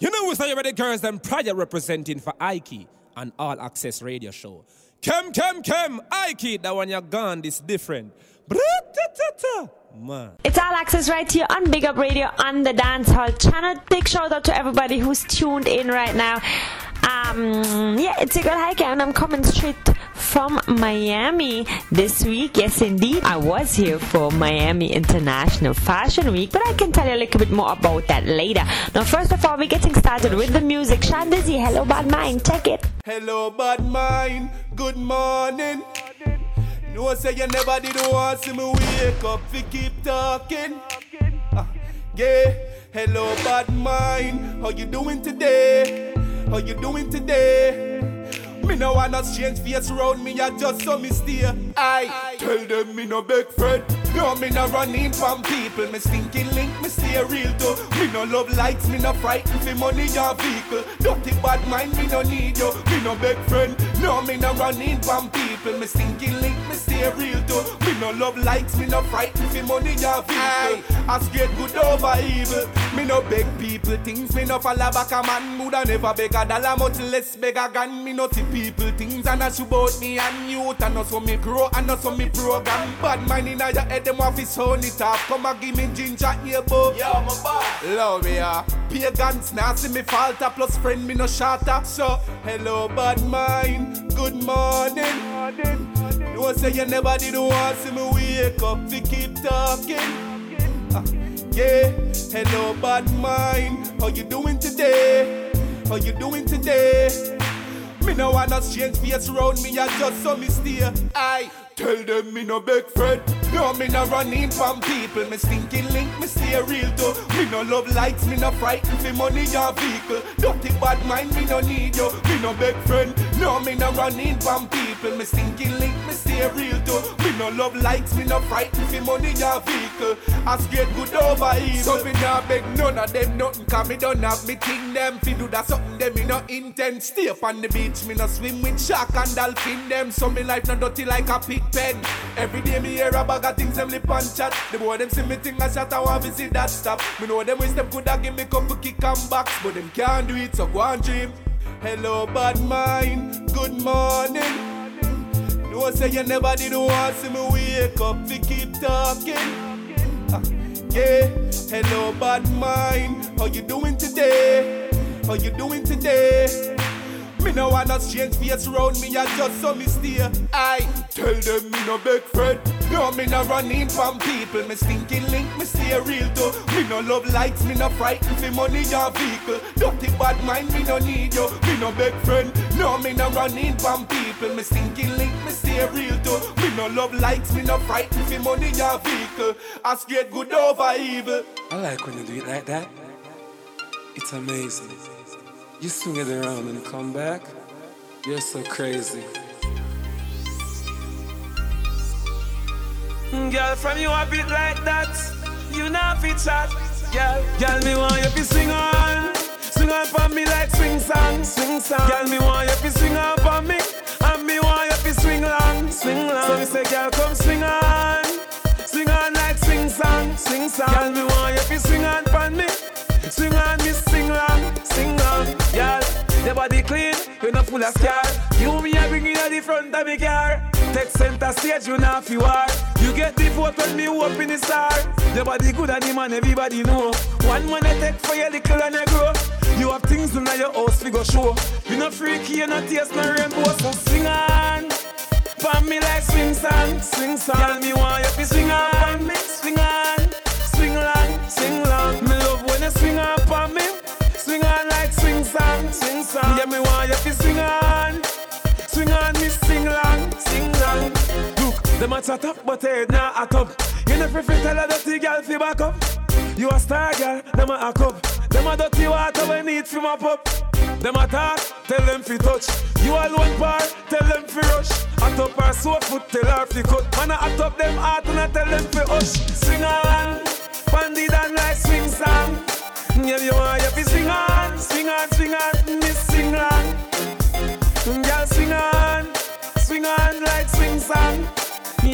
You know who's already girls them prior representing for Ike and All Access Radio Show. Kem, kem, kem, Ike, that one you're gone is different. Man. It's all access right here on Big Up Radio on the Dance Hall channel. Big shout out to everybody who's tuned in right now. Um, yeah, it's a good hike, and I'm coming straight from Miami this week. Yes, indeed. I was here for Miami International Fashion Week, but I can tell you a little bit more about that later. Now, first of all, we're getting started with the music. Sean Dizzy, hello, bad mind. Check it. Hello, bad mind. Good morning. No say you never did want see me wake up fi keep talking. Uh, yeah, hello bad mind. How you doing today? How you doing today? Me no wanna change face round me, I just so me steer. I tell them me no big friend. No, me no running from people. Me stinking link, me stay real though. Me no love likes, me no frightened for money or vehicle. Dirty bad mind, me no need you. Me no big friend. No, me no running from people. Me stinking link, me stay real though. Me no love likes, me no frightened for money or vehicle. I straight good over evil. Me no beg people things, me no follow back a man. Woulda never beg a dollar, much less beg a gun. Me no tip people things and that's about me and youth and also me grow and also me program. Bad mind in your head, them off his own it up. Come and give me ginger here, bro. Yo, my boy. Love me, yeah. Pagans see me falter plus friend me no shatter. So, hello, bad mind. Good morning. morning. No say you never did want see me wake up. We keep talking. Uh, yeah, hello, bad mind. How you doing today? How you doing today? Me no wanna change face round me, I just saw me steer. I tell them me no big friend. No, me no running from people. Me stinking link, me stay real though. Me no love likes, me no frightened for money or vehicle. Dirty bad mind, me no need you. Me no big friend. No, me no running from people. Me stinking link, me stay real though. No love likes, me no frightened for money or vehicle. I scared good over evil. So me no beg none of them nothing, cause me don't have me thing them. Fi do that something them me no intend. Stay up on the beach, me no swim with shark and dolphin them. So me life no dirty like a pig pen. Every day me hear a bag of things them lip and chat. The boy them see me thing I shot, I want to see that stop. Me know them ways them coulda give me couple kick and backs, but them can't do it, so go and dream. Hello, bad mind. Good morning. No say you never did want to see me wake up. We keep talking. Uh, yeah. Hello, bad mind. How you doing today? How you doing today? Me no wanna change face round me, I just so me steer. I tell them me no big friend. No, me no running from people. Me stinking link, me stay real though. Me no love likes, me no frightened for money or vehicle. Don't Dirty bad mind, me no need you. Me no big friend. No, me no running from people. Me stinking link, me stay real though. Me no love likes, me no frightened for money or vehicle. I straight good over evil. I like when you do it like that. It's amazing. You swing it around and come back. You're so crazy. Girl, from you a bit like that, you not fit chat. Girl, girl, me want you to sing on, sing on for me like swing song, swing song. Girl, me want you to sing on for me, and me want you to swing long, swing long. So me say, girl, come swing on, swing on like swing song, swing song. Girl, me want you to swing on for me, swing on me, sing full of scar. You me a bring in at the front of me car. Take center stage, you not fi war. You get the vote when me open the star. Your body good and the man everybody know. One man I take for your little and you grow. You have things in your house we go show. You no freaky, you no taste no rainbow, so sing on. For me like swing song, swing song. Tell me why you fi swing on, me swing on, swing long, swing long. Me love when you swing on for me, swing on like swing song, swing song. Yeah, me want you Look, them a up, but head not a top. You never fi tell a dirty girl fi back up. You a star girl, them a hack up. Them a dirty water when need fi mop up. Them a talk, tell them fi touch. You alone bar, tell them fi rush. A top her so foot, tell her fi cut. Man a hot up them heart and I tell them fi hush. Swing on, bandit and like swing song. Yeah, you want you fi swing on, swing on, swing on, miss sing long. Girl swing on, swing on like swing song.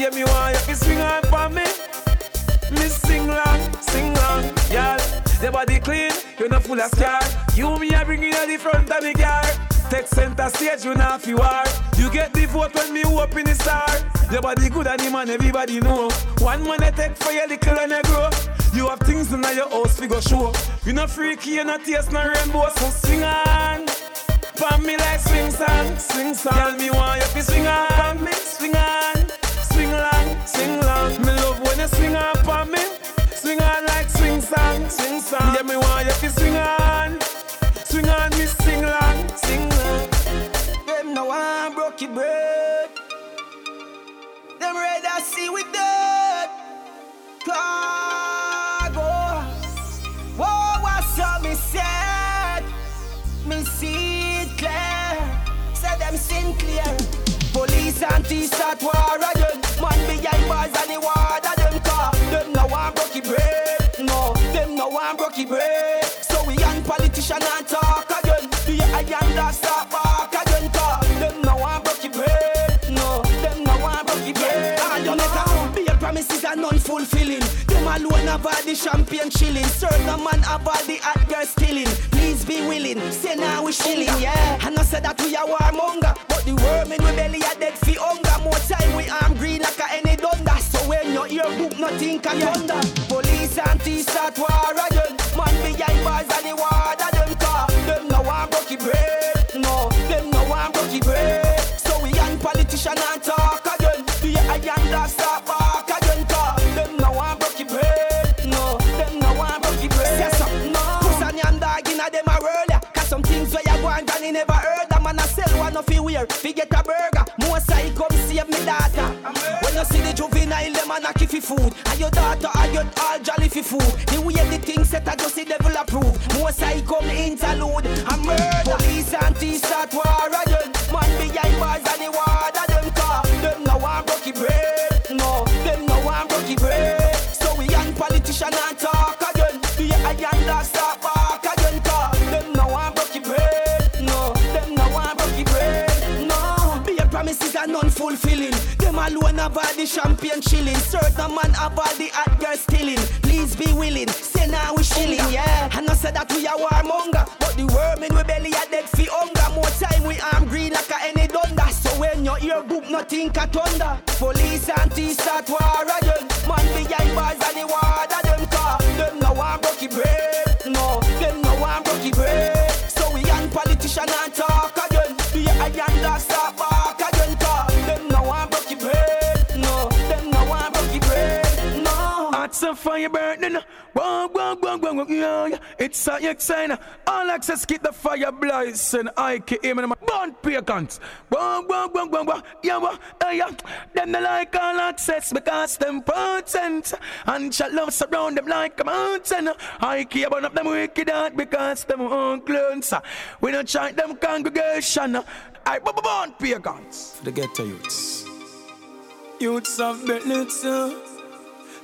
Yeah, me want you fi swing on for me. Me sing long, sing long, girl. The body clean, you not full of scar. You me I bring you at the front of me car. Take center stage, you not fi war. You get the vote when me open the star. Your body good and the man everybody know. One I take for your little and I grow. You have things in your house fi go show. You not freaky, you not taste no rainbow, so sing on. Pon me like swing song, swing song. Tell me why you fi swing on, me swing on, swing long. Me love when you swing on pon me, swing on like swing song, swing song. Yeah, me why you fi swing on, swing on me sing long, sing long. Them no one broke your bread. Them rather see we dead. Khago. Oh. Whoa, oh, what's up, me said? Me see it clear. Say them Sinclair. Police and start war again. Your bread. So we and politician and talk again. The iron that start back again car. Them no one broke your bread. No, them no one broke your bread. Ah, you never be a promises are non-fulfilling. Them alone have all the champagne chilling. Certain man have all the hot girl stealing. Please be willing. Say now we shilling, yeah. And I said that we are warmonger, but the worm in we belly are dead for hunger. More time we arm green like a any dunder. So when your ear book nothing can thunder. Police and start war again. Man behind bars and the water them car. Them no one broke bread. No, them no one broke bread. So we and politician and talk again. The iron that start back again car. Them no one broke bread. No, them no one broke bread. Say something, no. Puss and yam dog inna them a world ya. Cause some things where you go and Johnny never heard. A man a sell one of you wear. Fi get a burger. More side come save me daughter. When you see the juvenile, them a fi food. And your daughter and your all jolly fi food. The way the things set a just the devil approve. More side come interlude. A murder. Police and thieves start war again. Man behind bars and the water alone have all the champagne chilling. Certain man have all the hot girl stealing. Please be willing. Say now we shilling, yeah. I said that we are warmonger, but the worm in we belly are dead for hunger. More time we arm green like a any dunder. So when your ear boop, nothing can thunder. Police and thieves start war again. Man behind Fire burning. Whoa, whoa, whoa, whoa, yeah, yeah. It's a exciting. All access keep the fire blazing. I keep him in my born pagans. Whoa, whoa, whoa, whoa, whoa, yeah, whoa, hey, yeah. Them they like all access because them potent. And shall love surround them like a mountain. I keep burn up them wicked heart because them clones. We don't chant them congregation. I born pagans. For the ghetto youths. Youths of Bethlehem.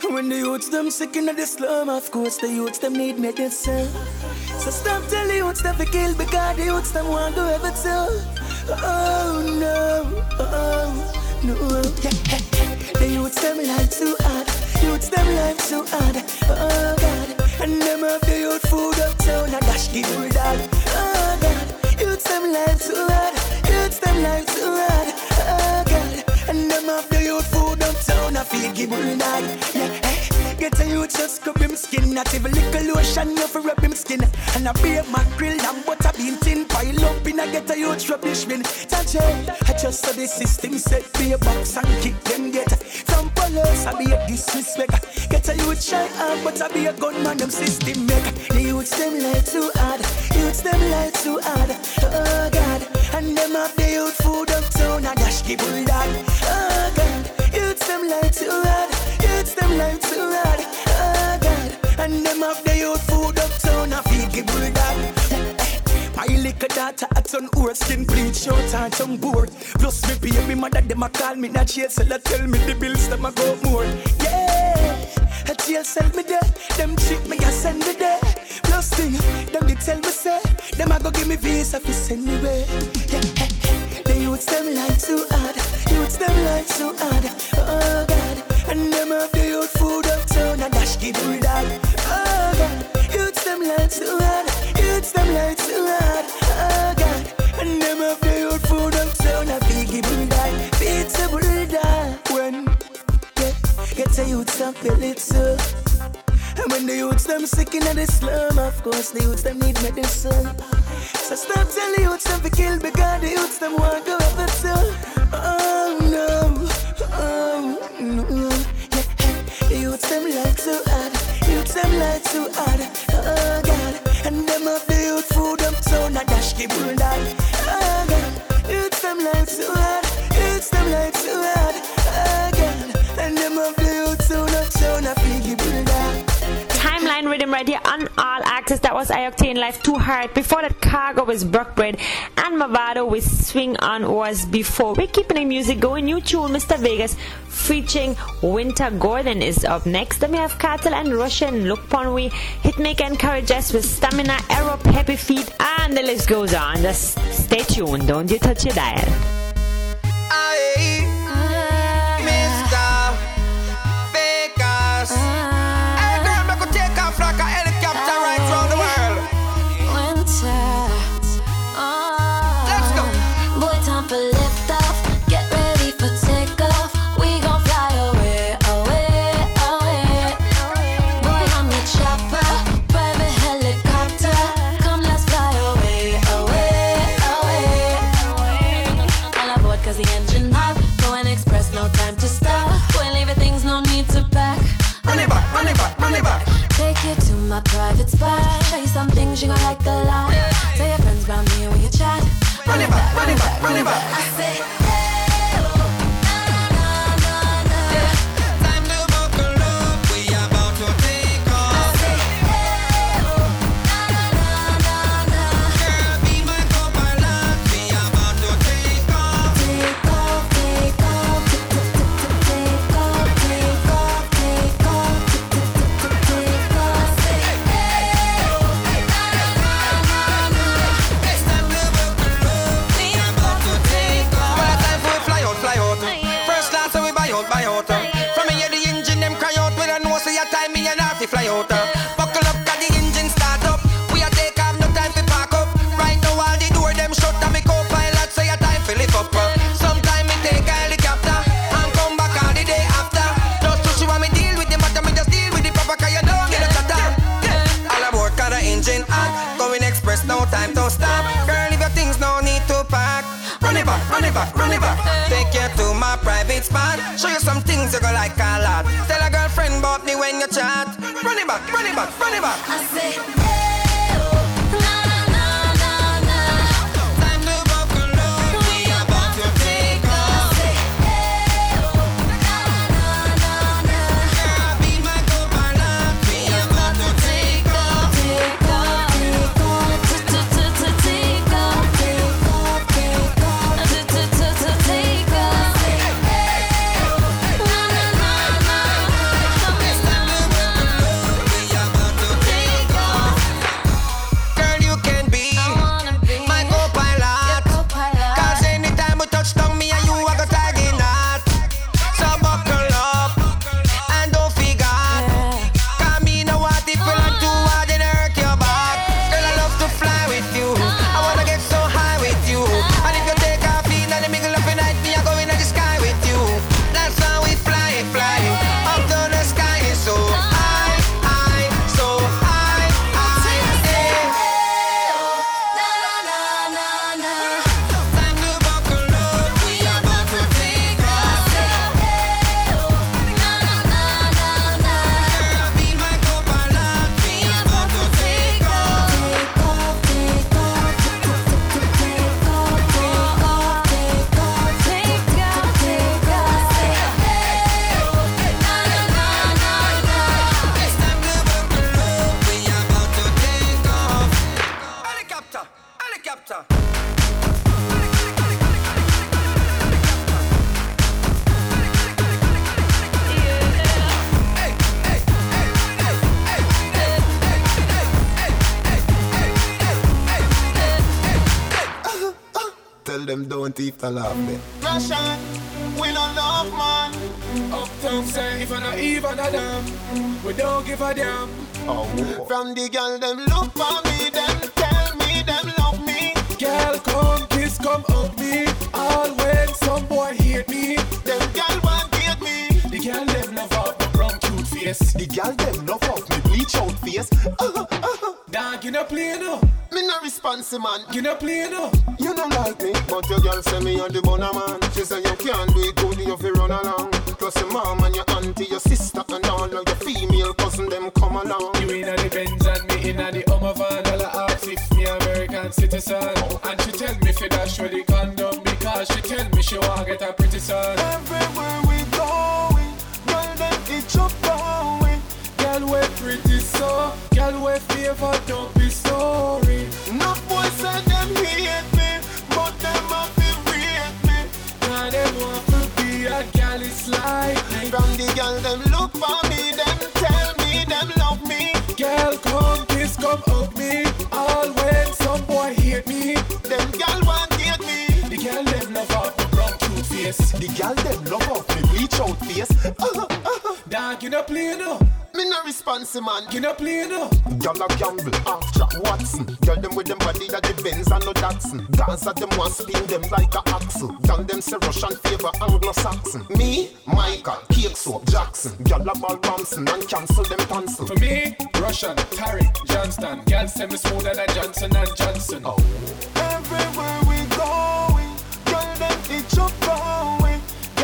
When the youths them sick in the slum, of course the youths them need medicine. So stop tell the youths them to kill because the youths them want to have it so. Oh no, oh no. The youths them life too hard. Youths them life too hard. Oh God. And them have the youth food uptown and dash the food dog. Oh God. Youths them life too hard. Youths them life too hard. Oh God. And them have the youth food uptown. I feel give bulldog. Yeah, eh. Get a youth just scrub him skin. Not even little lotion you for rub him skin. And I a beer mackerel and butter bean tin pile up in a get a youth rubbish bin. It. I just saw the system set be a box and kick them get. From police I be a disrespect. Get a youth shy hard uh, but I be a gunman them system make. The youths them life too hard. Youths them life too hard. Oh God. And them have the youth food uptown and dash the bulldog. Oh God. Youths them life too hard. Youths them life too hard. Oh God. And them have the youth food uptown and feed the bulldog. My little daughter at on her skin bleach short and tongue bored. Plus me baby mother them a call me that jail cell a tell me the bills them a go more. Yeah, a jail cell me there. Them cheat me a send me there. Plus thing them they tell me say them a go give me visa fi send me away. Yeah, the youths them life too hard. Youths them life too hard. Oh God, and them have the youth food of town and dash give me that. Oh God, youths them lights too hard. Youths them lights too hard. Oh God, and them have the youth food of town and big give me that. Beats a when get get a youth some feel so. And when the youths them sick in the slum, of course the youths them need medicine. So stop telling the youths them to kill because the youths them want to have it too. Oh no, oh no. Youths them like to add, youths them like to add. Oh God, and them up the youth food them so not dash the bulldog. Oh God, youths them like to add, youths them like. on All Access. That was I in Life Too Hard. Before that, Khago was Broke Bread and Mavado with Swing On was before. We're keeping the music going. New tune, Mr. Vegas featuring Wynter Gordon is up next. Then we have Kartel and Russian, Look Ponwi, Hitmaker and Courage with Stamina, Arrow, Happy Feet, and the list goes on. Just stay tuned. Don't you touch your dial. I- after laughing. Russian, we don't love man. Uptown say if I not even a damn, we don't give a damn. Oh. From the girl them look for me, them tell me them love me. Girl come kiss, come hug me. All when some boy hate me, them girl want hate me. The girl them never brown cute face. The girl them love up me bleach out face. Uh-huh. Dog you no play no me no responsive man. You no play no. You don't like me, but your girl say me on the bonner man. She say you can't do it good, you fi run along. Plus your mom and your auntie, your sister and all of your female cousin them come along. You inna the Benz and me inna the Hummer van. All I ask if me American citizen. And she tell me fi dash with the condom because she tell me she wanna get a pretty son. Face. The girl them love off me bleach out face. Uh, uh, Dog, you no play no. me no responsive man. You no play no. Girl a gamble, half Jack Watson. Girl them with them body that the Benz and no Datsun. Gaza them want spin them like a axle. Girl them say Russian favor Anglo-Saxon. Me, Michael, Cake Soap, Jackson. Girl a ball Thompson and cancel them tonsil. For me, Russian, Tariq, Johnston. Girl say me smoother than Johnson and Johnson. Oh. Everywhere we going, girl them itch up going.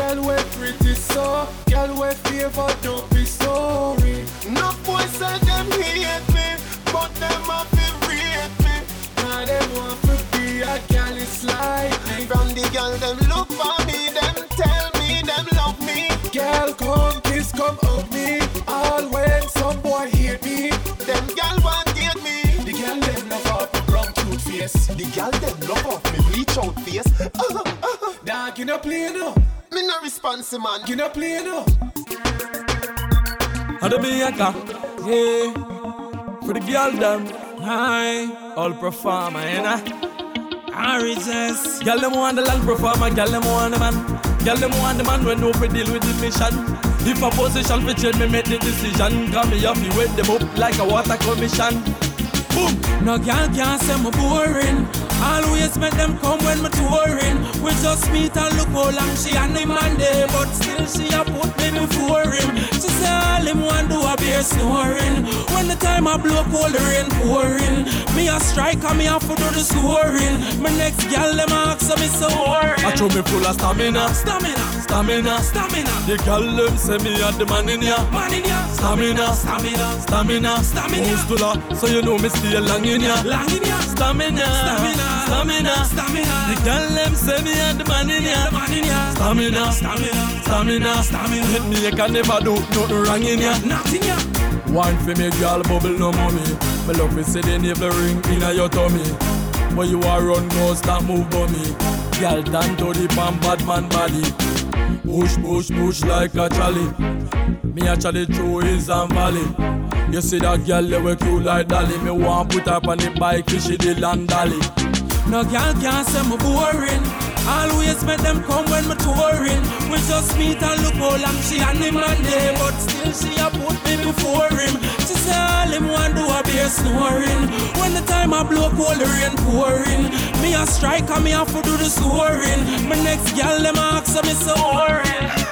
Girl we pretty so, girl we favor don't be sorry. No boys say them hate me, but them a fi rate me. Now them want to be a gal is like me. From the girl them look for me, them tell me them love me. Girl come kiss, come hug me. All when some boy hate me. Them girl want get me. The girl them love up brown cute face. The girl them love off me bleach out face. Uh, uh, Dog, you no play no. Me no responsive man. You no play no. And the maker, yeah. For the girl them, hi, all performer, you know. I resist. Girl them want the land performer, girl them want the man. Girl them want the man when no fi deal with the mission. If a position fi change, me make the decision. Cause me have to wet them up like a water commission. Boom. No girl can't say me boring. Always make them come when me touring. We just meet and look how long she and him man there, but still she a put me before him. She all him want do a beer snoring. When the time I blow cold rain pouring, me a strike and me a to do the scoring. My next gal them ask so me so worried. I throw me full of stamina, stamina, stamina, stamina. The gal them say me a the man in ya, man in ya. Stamina, stamina, stamina, stamina. La? So you know me stay long in ya, long in ya. Stamina, stamina, stamina, stamina. The gal them say me a the man in ya, man in ya. Stamina, stamina, stamina, stamina. Hit me, you can never do nothing wrong in ya, nothing ya. Wine for me, girl, bubble no money. Me love to see the navel ring inna your tummy. But you are run, go stop move for me. Girl, down to the pan bad man body. Push, push, push like a trolley. Me actually through hills and valley. You see that girl, they were cute like Dolly. Me want put up on the bike, she the land dolly. No girl can't say me boring. Always make them come when me touring. We just meet and look how long she and him and day, but still snoring. When the time I blow cold rain pouring, me a strike and me have to do the scoring. My next girl them ask me so worried.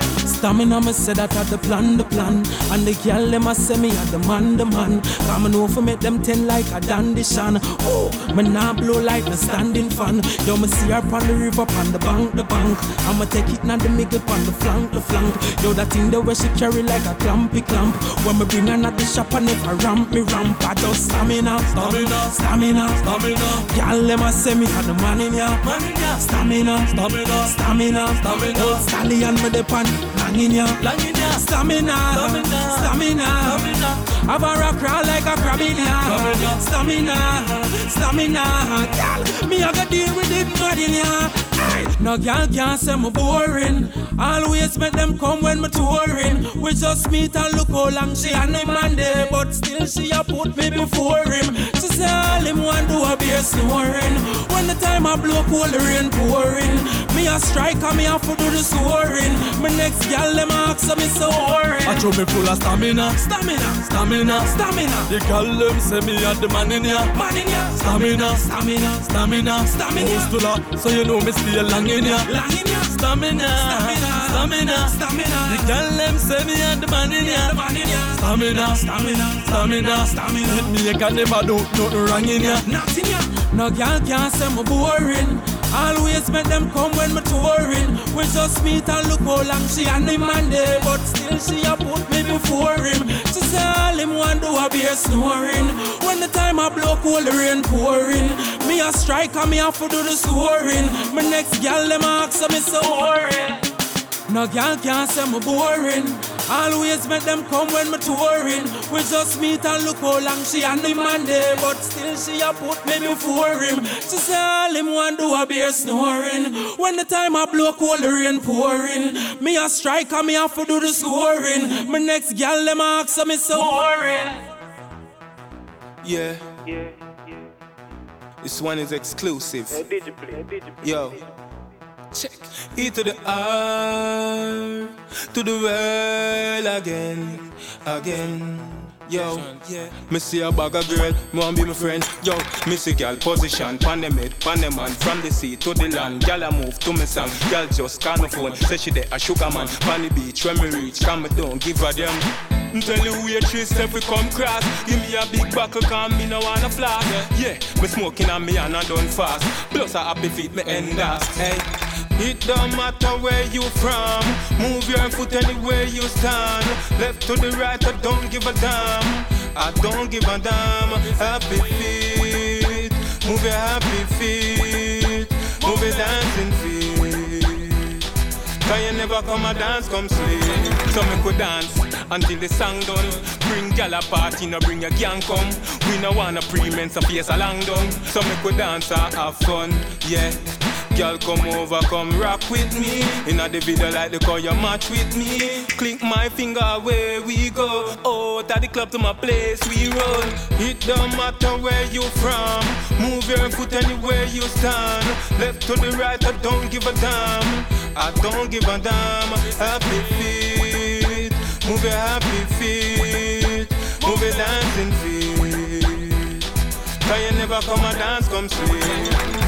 Stamina, me say that at the plan, the plan. And the girl, them a say me at the man, the man. Come know for make them ten like a dandy shan. Oh, me nah blow like the standing fan. Yo, me see her on the river, on the bank, the bank. I'ma take it now the middle, on the flank, the flank. Yo, that thing the way she carry like a clampy clamp. When me bring her at the shop, I never ramp me ramp. I just stamina, stamina, stamina, stamina. Girl, them a say me at the man in ya, man in ya. Stamina, stamina, stamina, stamina. Old stallion me the pan. Long in ya, long in ya, stamina, stamina. Have a rock crawl like a crab in ya, stamina, stamina. Girl, me a go deal with it mad in ya. No girl can't say me boring. Always make them come when me touring. We just meet and look how long she and him and day, but still she a put me before him. Say all him want do a beer snoring. When the time I blow cold the rain pouring, me a striker, me have to do the scoring. My next gal them ask so me so worried. I show me full of stamina, stamina, stamina, stamina. The gal them say me a the man in ya, man in ya. Stamina, stamina, stamina, stamina. Muscular, so you know me stay long in ya, long in ya. Stamina, stamina, stamina. stamina. The gal them say me a the man in ya, the man in ya. Stamina, stamina, stamina, stamina. Hit me, you can never do nothing wrong in ya, nothing ya. No gal can't say me boring. Always make them come when me touring. We just meet and look how long she and him man there, but still she a put me before him. She say all him want do a beer snoring. When the time I blow cold rain pouring, me a strike and me have to do the scoring. My next gal them ask me so worried. No gal can't say me boring. Always make them come when me touring. We just meet and look how long she and the man there, but still she a put me before him. She say all him want do a beer snoring. When the time I blow cold the rain pouring, me a strike and me have to do the scoring. My next gal them ask me so worried. Yeah. This one is exclusive. Yo. Check. E to the R to the world again, again. Yo, yeah. Me see a bag of girl, want be my friend. Yo, me see girl position, pan them head, pan them man. From the sea to the land, girl I move to me song. Girl just call my phone, say she there a sugar man. Pan the beach when me reach, come me down, give her them. Tell the waitress if we come cross Give me a big buckle cause me no wanna floss Yeah, me smoking on me and I done fast Plus a happy feet me end us Hey, it don't matter where you from Move your foot anywhere you stand Left to the right, I don't give a damn I don't give a damn Happy feet Move your happy feet Move your dancing feet Cause you never come a dance, come sleep. So me could dance until the song done. Bring gal a party, no bring your gang come. We no wanna pre-men, so face a long done. So me could dance and have fun, yeah. Girl, come over, come rock with me. Inna the video like the call you match with me. Click my finger where we go. Oh, to the club to my place we run. It don't matter where you from. Move your foot anywhere you stand. Left to the right, I don't give a damn. I don't give a damn. Happy feet, move your happy feet, move your dancing feet. Come a dance, come sleep.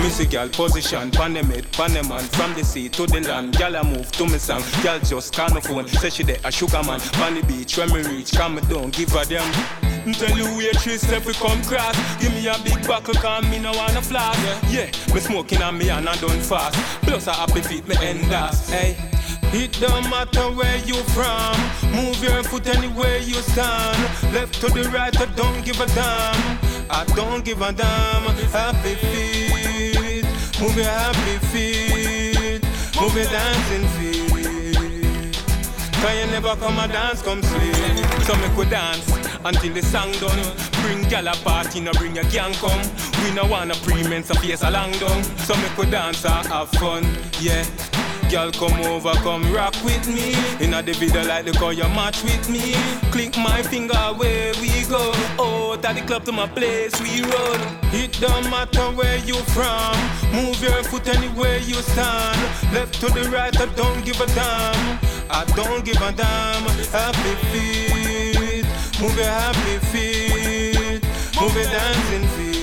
Missy girl position, pan them head, pan them man From the sea to the land, girl I move to me song. Girl just my phone, say she there a sugar man. Pan the beach when me reach, come me down, give her them. Mm, tell you waitress if we come cross. Give me a big buckle cause me no wanna floss. Yeah, me smoking on me and I done fast. Plus I happy feet me end us Hey it don't matter where you from. Move your foot anywhere you stand. Left to the right, I don't give a damn I don't give a damn. Happy feet. Move your happy feet. Move your dancing feet. Cause you never come a dance, come sleep. So me could dance until the song done. Bring gal a party, no bring your gang come. We no wanna pre-men, so face a long down. So me could dance and have fun, yeah. Girl, come over, come rock with me. Inna the video like the call you match with me. Click my finger where we go. Oh, to the club to my place we run. It don't matter where you from. Move your foot anywhere you stand. Left to the right, I don't give a damn. I don't give a damn. Happy feet, move your happy feet, move your dancing feet.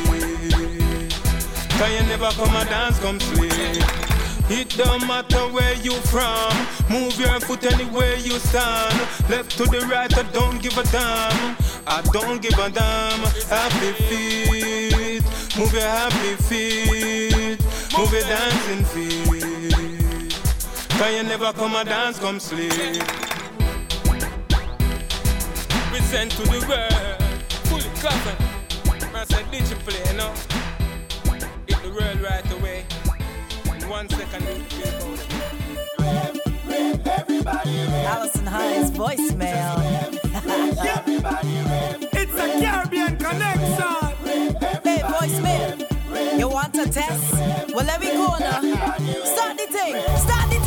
Cause you never come a dance, come sleep. It don't matter where you from. Move your foot anywhere you stand. Left to the right, I don't give a damn. I don't give a damn. Happy feet, move your happy feet, move your dancing feet. Cause you never come a dance, come sleep. We sent to the world, fully covered. I said, did you play, you know? Hit the world right away one second. Allison High's voicemail. it's a Caribbean connection. Hey, voicemail. You want a test? Well, let me go now. Start the thing. Start the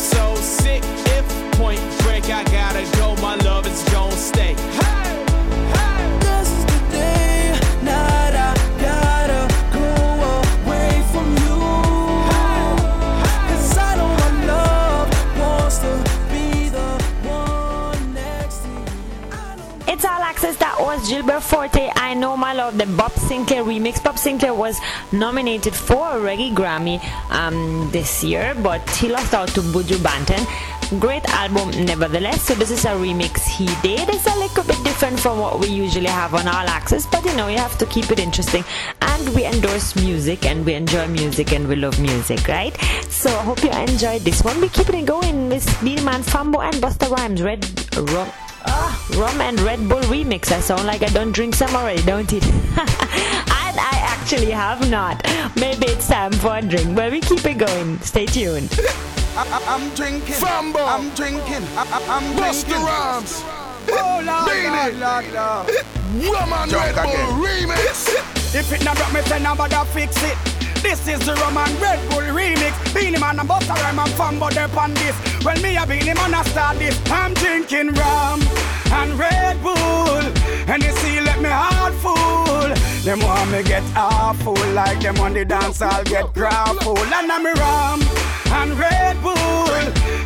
so Know love. The Bob Sinclar remix. Bob Sinclar was nominated for a Reggae Grammy um, this year, but he lost out to Buju Banton. Great album, nevertheless. So this is a remix he did. It's a little bit different from what we usually have on All Axe-S, but you know you have to keep it interesting. And we endorse music, and we enjoy music, and we love music, right? So I hope you enjoyed this one. We keep it going. Miss Beatman, Fambo, and Busta Rhymes. Red Rum. Ah, rum and Red Bull remix. I sound like I don't drink some already, don't it? and I actually have not. Maybe it's time for a drink, but we keep it going. Stay tuned. I, am drinking. Fambo. I'm drinking. I, I, am Busta drinking. Rhymes. Oh, Lord, Beat Lord, it. Lord, Lord. Rum and Red Bull again. remix. If it not broke me, tell nobody fix it. This is the rum and Red Bull remix. Beenie Man and Busta Rhyme and Fambo there on this. Well, me a Beenie Man I start this. I'm drinking rum and Red Bull. And you see, let me heart full. Them want me get awful like them on the dance. I'll get full. And I'm a rum and Red Bull.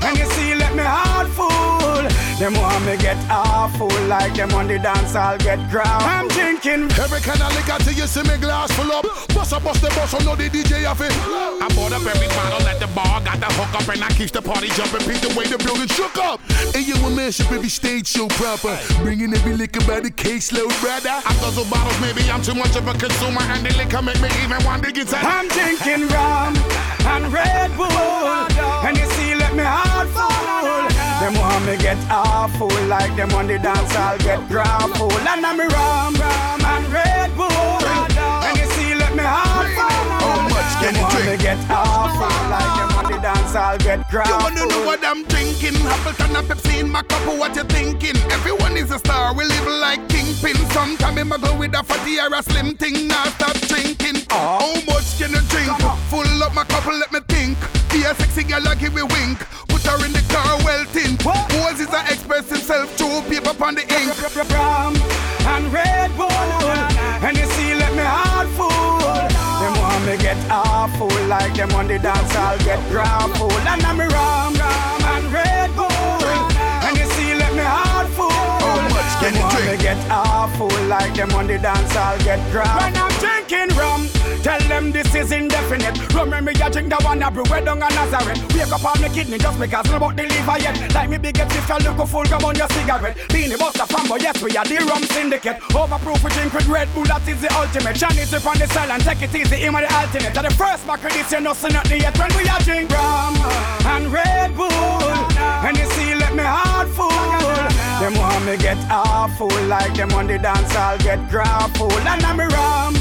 And you see, let me heart full. Them want me get awful like them on the dance. I'll get crowd. I'm drinking Every kind of liquor till you see me glass full up. Bust a bust the bus, so know the DJ off it. I bought up every bottle at the bar, got the hook up, and I keep the party jumping. Peep the way the building shook up. And you a man should every stage show proper. Bringing every liquor by the caseload, brother. I guzzle bottles, maybe I'm too much of a consumer, and the liquor make me even want to get tired. I'm drinking rum and Red Bull. And you see, let me heart full. Them want me get awful like them on the dance. I'll get grapple. And I'm rum and Red Bull. And you see, let me full. How much can Them you want me get awful like them on the dance. I'll get You grapple. wanna know what I'm drinking? Appleton and Pepsi in my cup, what you thinking? Everyone is a star, we live like kingpin. Sometime in my go with a fatty or a slim thing, now stop drinking. Ah. How much can you drink? Full up my cup, let me think. Be a sexy girl, I give you wink. Put her in the car, well tint. Boys is a express himself, throw paper on the ink. and Red Bull. And you see, let me heart full. Me get awful like them on the dance. I'll get grapple. And I'm a rum and Red Bull. And you see, let me heart full. How much can you want me drink? get awful like them on the dance. I'll get grapple. When I'm drinking rum, tell them this is indefinite. Remember, me, I drink the one I brew way down a Nazareth. Wake up on the kidney just because I'm about the liver yet. Like me big if you look a full come on your cigarette. Beenie Busta Fambo, yes, we are the rum syndicate. Overproof we drink with Red Bull, that is the ultimate. Chinese trip on the silent, take it easy, him the ultimate. And the first back of this, you know, so the yet. When we are drink rum and Red Bull. And you see, let me heart full. Them want me get awful like them on the dance, I'll get grapple. And I'm rum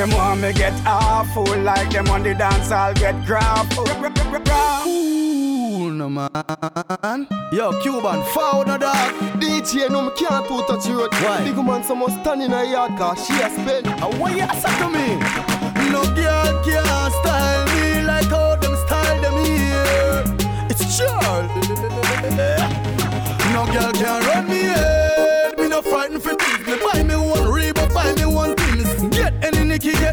Them want me get awful like them on the dance, I'll get grapple. Cool, no man. Yo, Cuban, forward no dog. DJ, no, me can't too touch you. Why? Big man, someone standing in a yard car, she a spend. And what you say to me? No girl can style me like how them style them here. It's Charles. No girl can run me head. Me no frightened for things. Me buy me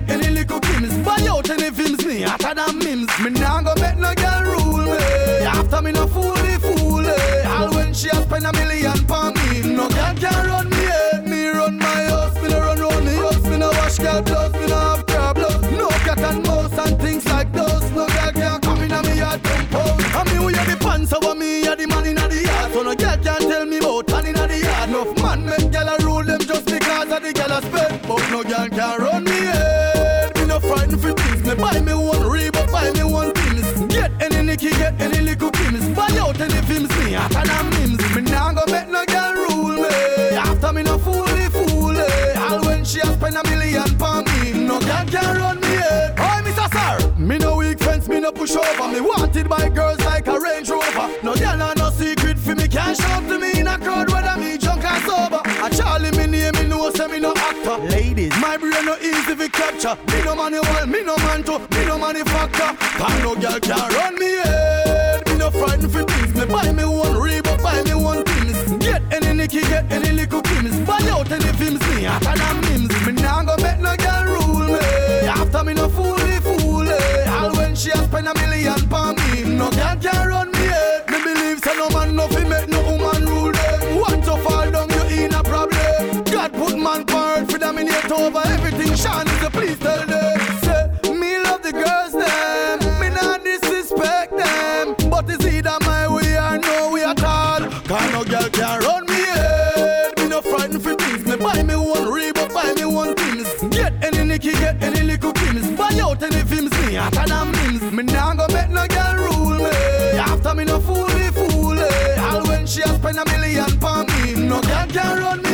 any little glimpse, buy out any films, me hotter than mims. Me nah go make no girl rule me. After me no fool the fool, eh. All when she a spend a million for me, no girl can run me, eh. Me run my house, me no run round the house, me no wash girl blouse, me no have girl blood. No cat and mouse and things like those, no girl can come in a me yard compound. and me we are the pants, over me are the man in the yard, so no girl can tell me bout. man in the yard. Enough man make girl a rule them just because of the girl a spend, but no girl can run Nicky, get any little Kims. Buy out any films, me hotter than Mims. Me nah go make no girl rule me. After me no fooly fooly. All when she a spend a million pound me, no girl can run me eh. head. Oh, Mr. Sir, me no weak fence, me no push over. Me wanted by girls like a Range Rover. No girl no secret for me, can't show to me in a crowd whether me drunk or sober. A Charlie me name, me know say me no actor. Ladies, my brain no easy to capture. Me no money well, me no man to, manufacturer. Can no girl can run me head. Me no frightened for things. Me buy me one Reebok, buy me one Tim's. Get any Nicky, get any little Kims. Buy out any films, me hotter than Mims. Me nah go make no girl rule me. After me no fooly fooly. Eh. All when she a spend a million pound me, no girl can run me head. Me believe say no man no fi make no woman rule them. Want to fall down, you in a problem. God put man part for dominate over everything. Sean is a please tell Nicky, get any little Kims. Buy out any films, me hotter than Mims. Me nah go make no girl rule me. After me no fooly fooly. Eh. All when she a spend a million pound me, no girl can run me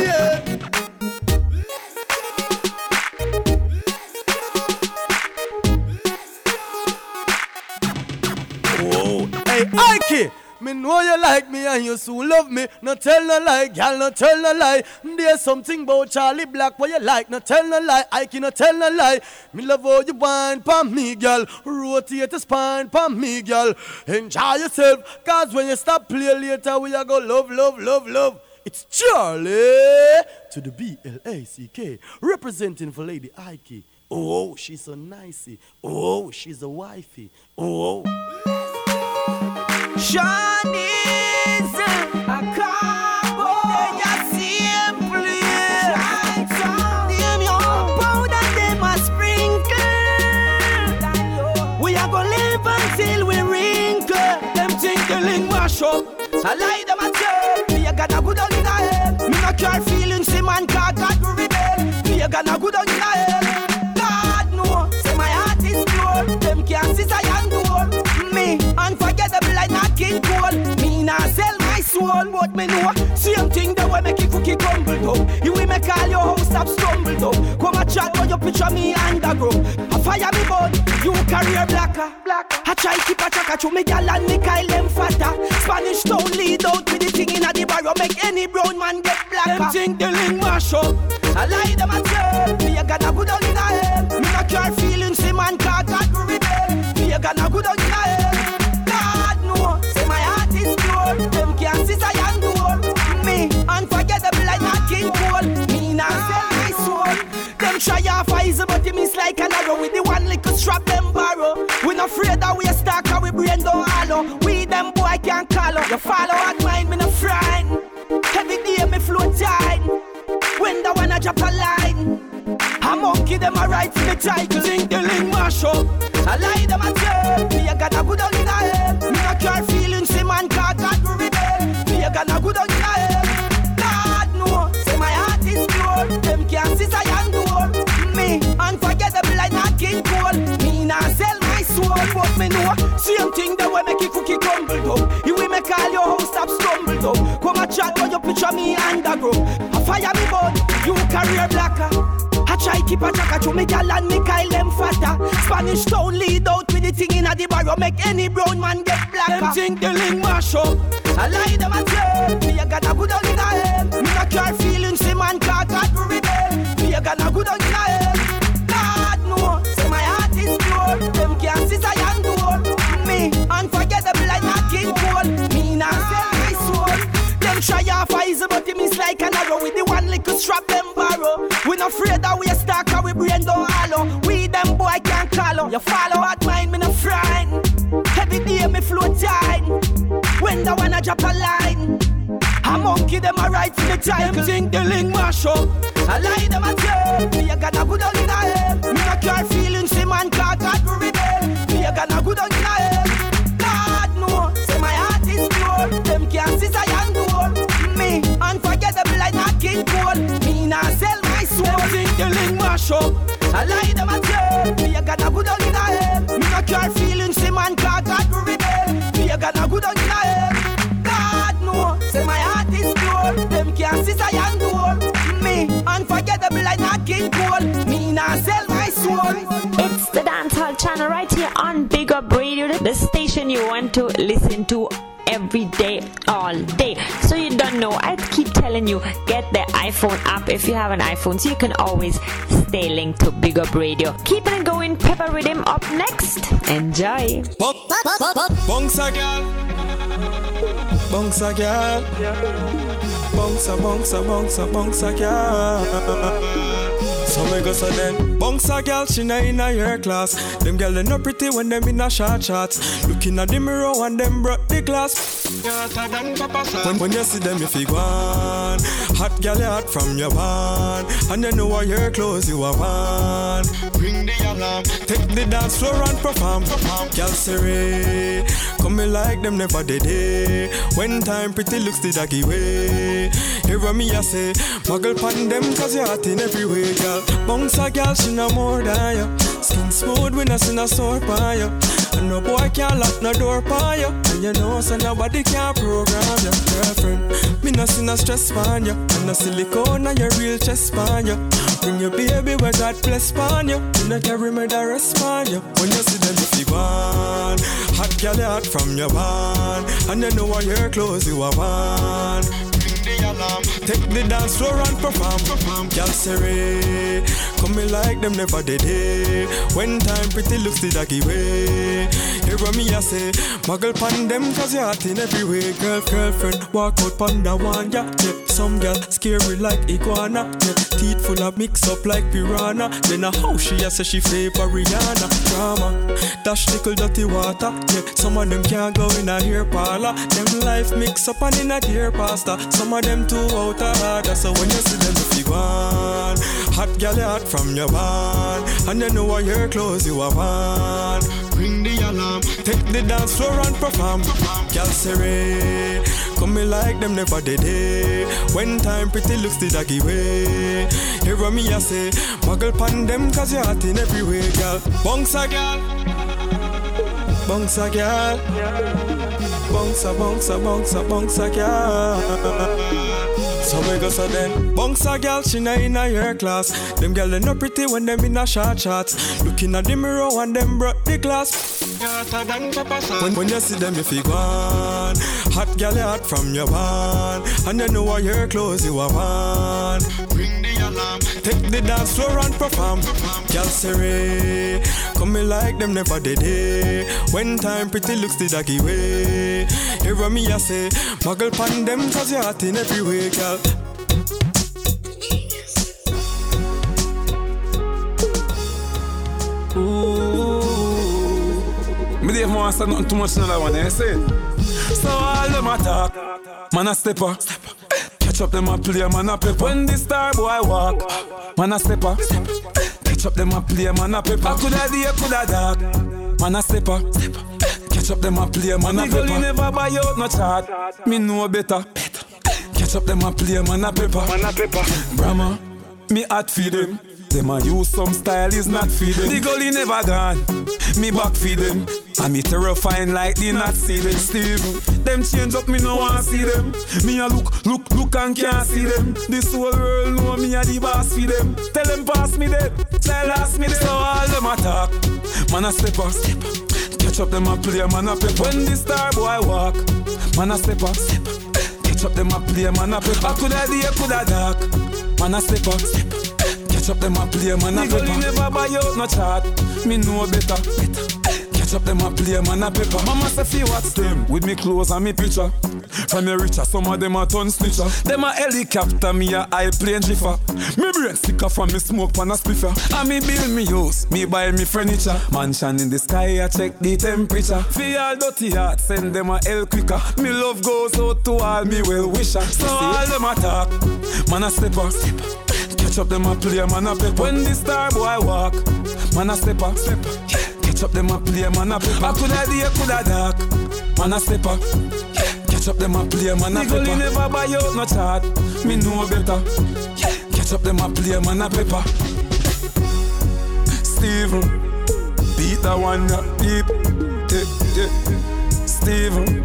know you like me and you soon love me. No tell no lie, gal, no tell no lie. There's something about Charlie Black what you like. No tell no lie, Ike, no tell no lie. Me love how you whine pon me, gal. Rotate the spine pon me, gal. Enjoy yourself, cause when you stop play later, we are go love, love, love, love. It's Charlie to the B L A C K, representing for Lady Ike. Oh, she's so nicey. Oh, she's a wifey. Oh. I lie them a tell. Me a gonna go down in a hell. Me not care feelings, see man God God rebel. Me a gonna go down soul, but me know same thing the way make it cookie crumble down. You will make all your house stop stumble down. Come a chat when you picture me underground. I fire me bud, you career blacker. I try keep a track to me gal and me Kyle them fatter. Spanish town lead out with the thing in a the barrow make any brown man get blacker. Them think the link mash up. I lie them a tell. Me a gonna go down in a hell. Me not care feelings, see man God God will rebel. Me a gonna go down in a hell. Try off eyes, but it miss like an arrow with the one little strap them borrow. We not afraid that we a stack, and we brain don't hollow. We them boy can't call up. You follow at mine, me no frightened. Every day me flow tight. When the one a drop a line. A monkey them a ride for the title Link the link mash up I lie them a tell Me a gonna go down in a hell Me a care feelings See man God God rebel Me a gonna go down in a hell Same thing the way make it cookie crumble down You will make all your house stop stumble down Come a chat when you picture me underground I fire me bud You career blacker I try keep a track to me gal and me Kyle them fatter. Spanish town lead out with the thing in a the barrow make any brown man get blacker. Them think the link mash up. I lie them a tell. Me a gonna go down in a hell. Me not care feelings, see man God God will rebel. Me a gonna go down in Try off eyes, but it miss like an arrow with the one little strap them borrow. We not afraid that we a stack, and we brain don't hollow. We them boy can't call up. You follow at mine, me no frightened. Every day me flow tight. When the one a drop a line. A monkey them a ride for the time. Them think the link mash up. I lie them a tell. Me a gonna go down in a hell. Me not care feelings, see man will rebel. Me a gonna go up. I lie them a tell. Me a gonna go down in a hell. Me no care feelings, say man, cause God will rebel. Me a gonna go down in a hell. God know, say my heart is pure. Them can't see I door. Me unforgettable like not King Cole. Me nah sell my soul. It's the Dancehall channel right here on Big Up Radio, the station you want to listen to every day, all day. So you don't know, I keep telling you, get the iPhone app if you have an iPhone so you can always stay linked to Big Up Radio. Keep it going, Pepper Rhythm up next. Enjoy. Girl, girl, girl. So me go so then Bongsa girl, she na in a your class Them girl they no pretty when them in a short shots Looking at the mirror and them broke the glass when, when you see them, you feel gone. Hot girl, you hot from your barn. And you know what your clothes you are on. Bring the alarm. Take the dance floor and perform. perform. Girl, serene. Come me like them never did. When time pretty looks the doggy way. Hear me, I say, muggle pan them cause you're hot in every way, girl. Bounce a girl, she no more than you. Skin smooth when I see no sore by you. And no boy can't lock no door by you. And you know, so nobody can program your girlfriend. Me no see no stress on you. And no silicone on your real chest on you. Bring your baby where God bless on you. You no carry me the rest on. When you see them, if you one. Hot girl, hot from your barn. And you know what your clothes you are on. Take the dance floor and perform. Girl, serene. Come me like them never did it. When time pretty looks the doggy way. Hear what me I say, muggle pan them cause you're hot in every way. Girl, girlfriend, walk out panda one, yeah, yeah. Some girl scary like iguana, yeah. Teeth full of mix up like piranha. Then a how she a say she favor Rihanna. Drama, dash nickel dirty water, yeah. Some of them can't go in a hair parlor. Them life mix up and in a dear pasta. Some of them too out of order. So when you see them, if you want, hot you hot from your barn, and you know what your clothes you have on. Ring the alarm, take the dance floor and perform. Girl, serene, come me like them never did it. When time pretty looks the doggy way. Hear me I say, muggle pan them cause you're hot in every way, girl. Bongsa girl, bongsa girl, bongsa bongsa bongsa bongsa girl. So we go so then Bunks a girl, she na in a your class. Them girl they no pretty when them in a short shots Looking at the mirror and them broke the glass. When, when you see them, you feel gone. Hot girl, you hot from your barn. And you know what your clothes you have on. Bring the alarm. Take the dance floor and perform. Girl, serene. Come me like them never did it. When time pretty looks the doggy way. Hear what me I say. Muggle pan them cause you're hot in every way, girl. Me Dave want say nothing too much in that one, eh, you see? So all them attack, man a stepper. Catch up them a play, man a pepper. When the star boy walk, man a stepper. Catch up them a play, man a pepper. Coulda day, coulda dark, man a stepper. Catch up them a play, man a pepper. never buy out no chart, me know better. Catch up them a play, man a pepper. Man a pepper. Bramma, me hot feed them. Them a use some style is not feed them. The gully never gone, me back feed them. And me terrifying like the not see them Steve. Them change up, me no want see them. Me a look, look, look and can't see them. This whole world know me a the boss for them. Tell them pass me them, tell ask me them. So all them attack, man a step up. step up Catch up them a play, man a pepper. When the star boy walk, man a step up. step up Catch up them a play, man a pepper. Coulda day, coulda dark, man a step up, step up. Catch up them a play, man a pepper. never buy out no chart, me know better. better. Catch up them a play, man a pepper. Mama say fi what's them with me clothes and me picture. From me richer, some of them a ton snitcher. Them a helicopter, me a high plane jiffer. Me brain sicker from me smoke pan a spliffer. And me build me house, me buy me furniture. Mansion in the sky, I check the temperature. Fi all dirty heart, send them a hell quicker. Me love goes out to all me well wisher. So all them attack, man a stepper. Catch up them a play, man a pepper. When the star boy walk, man a stepper. Catch up them a play, man a pepper. Coulda day, coulda dark, man a stepper. Catch up them a play, man a pepper. never buy out no chart, me know better. Catch up them a play, man a pepper. Stephen. Beat that one up deep. Yeah, yeah. Stephen.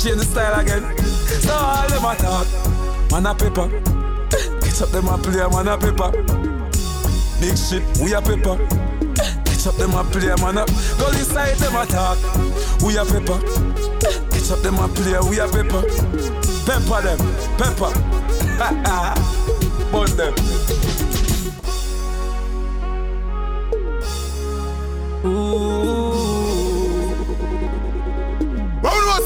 Change the style again. So all them a talk. Man a pepper. Catch up them a play, man a paper. Big shit, we a paper. Catch up them a play, man a. Go inside them a talk. We a paper. Catch up them a play, we a pepper. Pepper them, pepper. Burn them. Well,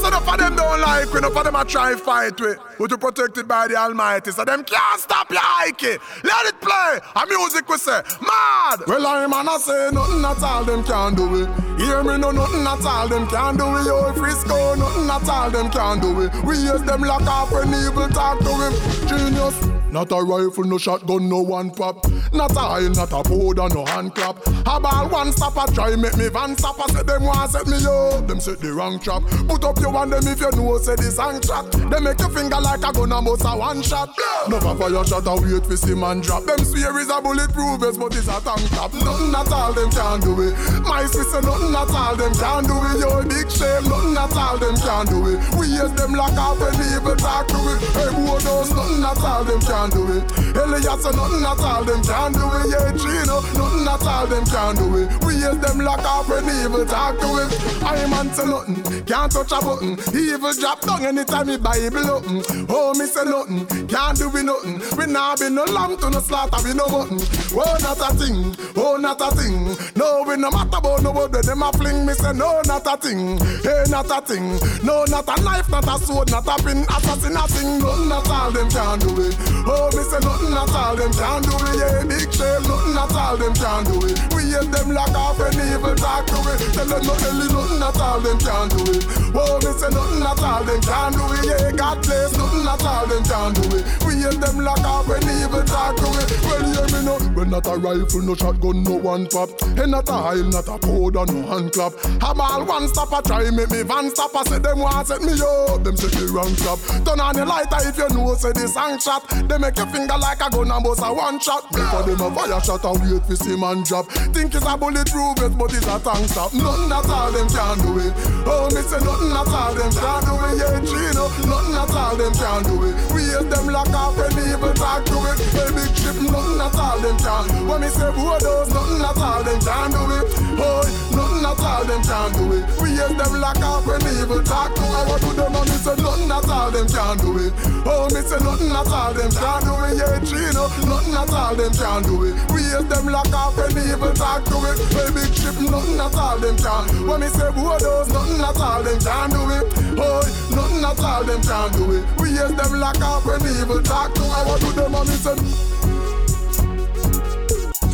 we know some of them don't like we, enough of them a try fight with. But you protected by the Almighty, so them can't stop your hiking. Let it play. A music we say, mad. Well, I'm man, I say nothing at all them can't do it. Hear me, no nothing at all them can't do it. Yo, Frisco, nothing at all them can't do it. We use them lock off when evil talk to him. Genius. Not a rifle, no shotgun, no one pop. Not a oil, not a powder, no hand clap. A ball one stopper, try make me van stopper. Say them want set me up, them set the wrong trap. Put up your one them if you know say this song track. They make your finger like a gun and bust a one shot. Never fire shot a wait for see man drop. Them swear is a bulletproof vest, but it's a tank top. Nothing at all them can do it. My sister, nothing at all them can do it. Yo, big shame, nothing at all them can do it. We use them lock off when evil talk to it. Hey, boy, those nothing at all them can do it. Elias, nothing at all them can't do it. Yeah, Chino, nothing at all them can't do it. We use them lock off when evil talk to it. I man say nothing, can't touch a button. Evil drop down anytime me Bible open. Oh, me say nothing, can't do we nothing. We nah be no lamb to no slaughter, we no button. Oh, not a thing, oh, not a thing. No, we no matter about no word, them a fling. Me say no, not a thing, hey, not a thing. No, not a knife, not a sword, not a pin. Assassin a thing, nothing at all them can't do it. Oh, me say nothing at all them can do it. Yeah, big shame, nothing at all them can do it. We hate them lock off when evil talk to it. Tell them no Ellie, nothing at all them can do it. Oh, me say nothing at all them can do it. Yeah, God bless, nothing at all them can do it. We hate them lock off when evil talk to it. Well, hear me no, when not a rifle, no shotgun, no one pop. And not a oil, not a powder, no hand clap. Have all one stopper, try make me van stopper. Say them want set me up, them say the wrong trap. Turn on the lighter if you know, say the song shot. They make your finger like a gun and bust a one shot. Before them a fire shot and wait for see man drop. Think it's a bulletproof vest, but it's a tank top. Nothing at all them can do it. Oh, me say nothing at all them can do it. Yeah, Gino, nothing at all them can do it. We hate them lock off when evil talk to it. Hey, big ship, nothing at all them can. When me say those, nothing at all them can do it. Oh, nothing at all them can do it. We hate them lock off when evil talk to it. I want to them and me say nothing at all them can do it. Oh, me say nothing at all them can do it. Yeah, Gino, nothing at all them can't do it. We hate them lock off when evil talk to it. Hey, big ship, nothing at all them can't. When me say those, nothing at all them can't do it. Oh, nothing at all them can't do it. We hate them lock off when evil talk to it. Want to them and me say.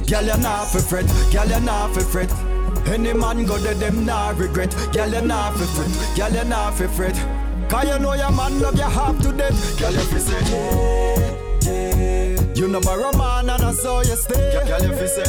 Girl, you're not fi fret, girl, you're not fi fret. Any man go there, them not regret. Girl, you're not fi fret, girl, you're not fi fret. Cause you know your man love you half to death. Girl, you fi say, yeah, yeah. You know borrow man and I saw you stay. Girl, you fi say,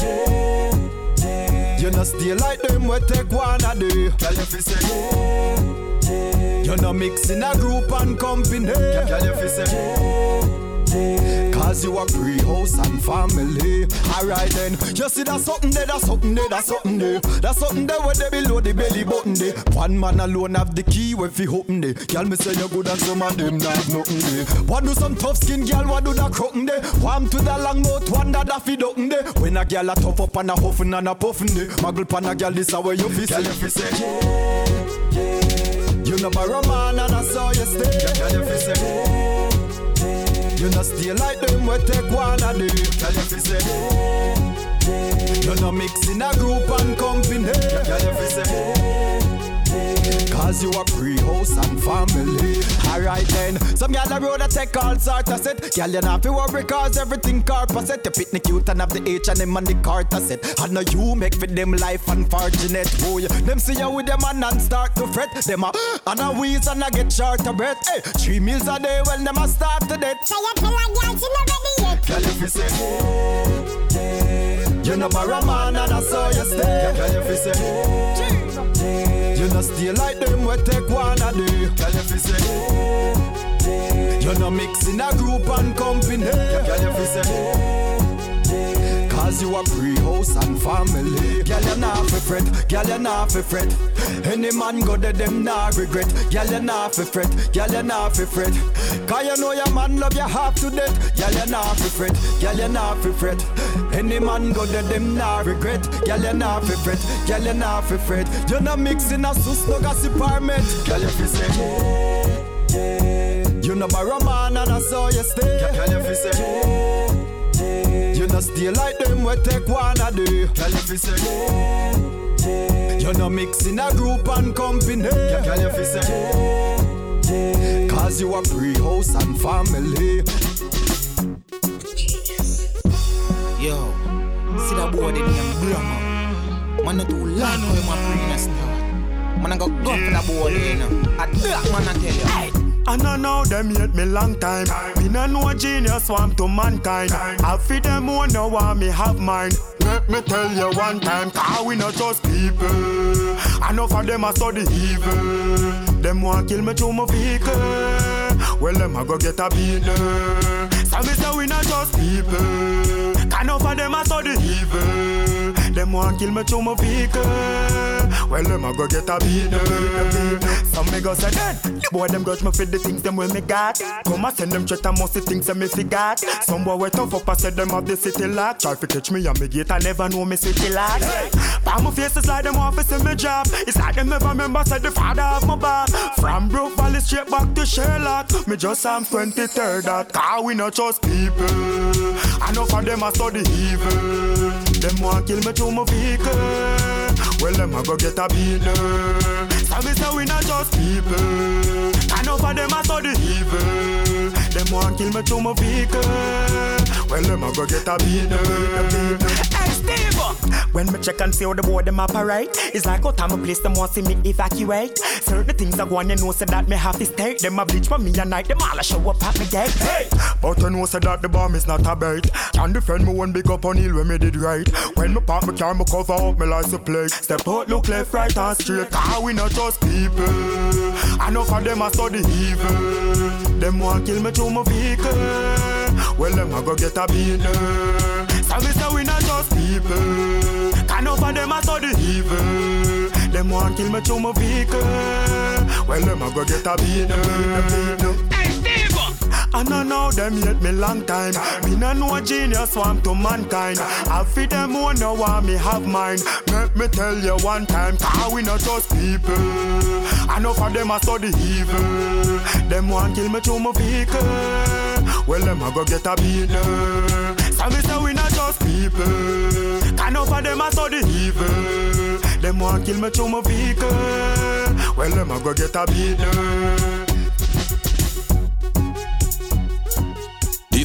yeah, You know stay like them we take one a day. Girl, you fi say, yeah, yeah. You know mix in a group and company. Girl, you fi say, Cause you a pre-house and family. Alright then, you see that something there, that something there, that something there. That something there where they below the belly button there. One man alone have the key where fi open there. Girl, me say you good and some of them not nothing there. What do some tough skin girl, what do that cropping there? Warm to the long mouth, one that that fi ducking there. When a girl a tough up and a huffing and a puffing there. Muggle pan a girl, this a way you fi say. you fi say. You know borrow man and I saw you stay. Girl, you fi say. You know stay like them we take one a day. Tell you fi say. You know mix in a group and company. Tell you fi say. Cause you a pre-house and family. Alright then, some gal a road a take all sorts of set. Gal you not fi worry cause everything carpet set. You the cute and have the H and them and the Carter set. I know you make for them life unfortunate. Boy, them see you with them and start to fret. Them a and a wheeze and a get short of breath. Hey, three meals a day when them a start to death. So you tell a gal she not ready yet. Gal you fi say. Oh, you know borrow man and I saw you stay. Gal you fi say. Oh, You know stay like them we take one a day. Tell you fi say. Oh, you know mix in a group and company. Tell you fi say. Oh, Cause you a pre-house and family. Girl, you not fi fret. Girl, you not fi fret. Any man go there, them not regret. Girl, you not fi fret. Girl, you not fi fret. Cause you know your man love you half to death. Girl, you not fi fret. Girl, you not fi fret. Any man go there, them not regret. Girl, you not fi fret. Girl, you not fi fret. You not mixing a sus no gossip apartment. Girl, you fi say yeah, yeah. You know borrow man and I saw you stay. Girl, you fi say yeah, You stay like them we take one a day. Girl, you say yeah, yeah. You know mixing a group and company. Yeah, Girl, you say. Cause you a pre-house and family. Yo, see that boy the name Bramma. Man not too long how him a a start. Man I go go for that boy you know. A dark man I tell you. Hey. I know know them hate me long time. Me no know genius want to mankind. I feed them who no want me have mine. Let me tell you one time, cause we not just people. I know for them I study evil. Them want kill me through my vehicle. Well, them I go get a beating. So me say we not just people. Can know for them I study evil. Them want kill me through my vehicle. Well, them I go get a beating. Some me go say then. Boy, them grudge me for the things them when me got. Come and send them threat and most the things them me forgot. Some boy wait tough up and said them have the city lock. Try to catch me on me gate, I never know me city lock. But my face is like them office in me job. It's like them never remember said the father of my back. From Brook Valley straight back to Sherlock. Me just am 23rd that car we not just people. I know for them I study evil. Them want kill me through my vehicle. Well, them I go get a beating. So me say we not just people. I know for them I study evil. Them want kill me through my vehicle. Well, them I go get a beating. When me check and see how the boy them operate, it's like out time a place them want see me evacuate. Certain things I on, you know, so that me have to stay. Them a bleach for me a night, them all a show up at me gate. Hey! But you know, so that the bomb is not a bait. Can defend me one big up on hill when me did right. When me park me car, me cover up me license plate. Step out, look left, right and straight. Car we not just people. I know for them I saw the evil. Them want kill me through my vehicle. Well, them I go get a beating. So me say we not just people. Can over them I study evil. Them want kill me through my vehicle. Well, them I go get a beating. Hey, Steve! I know know them hate me long time. Me no know genius want to mankind. I feed them who no want me have mine. Make me tell you one time, cause we not just people. I know for them I study evil. Them want kill me through my vehicle. Well, them I go get a beating. People. Can for them I study evil. Them want kill me through my vehicle. Well, them I go get a beating.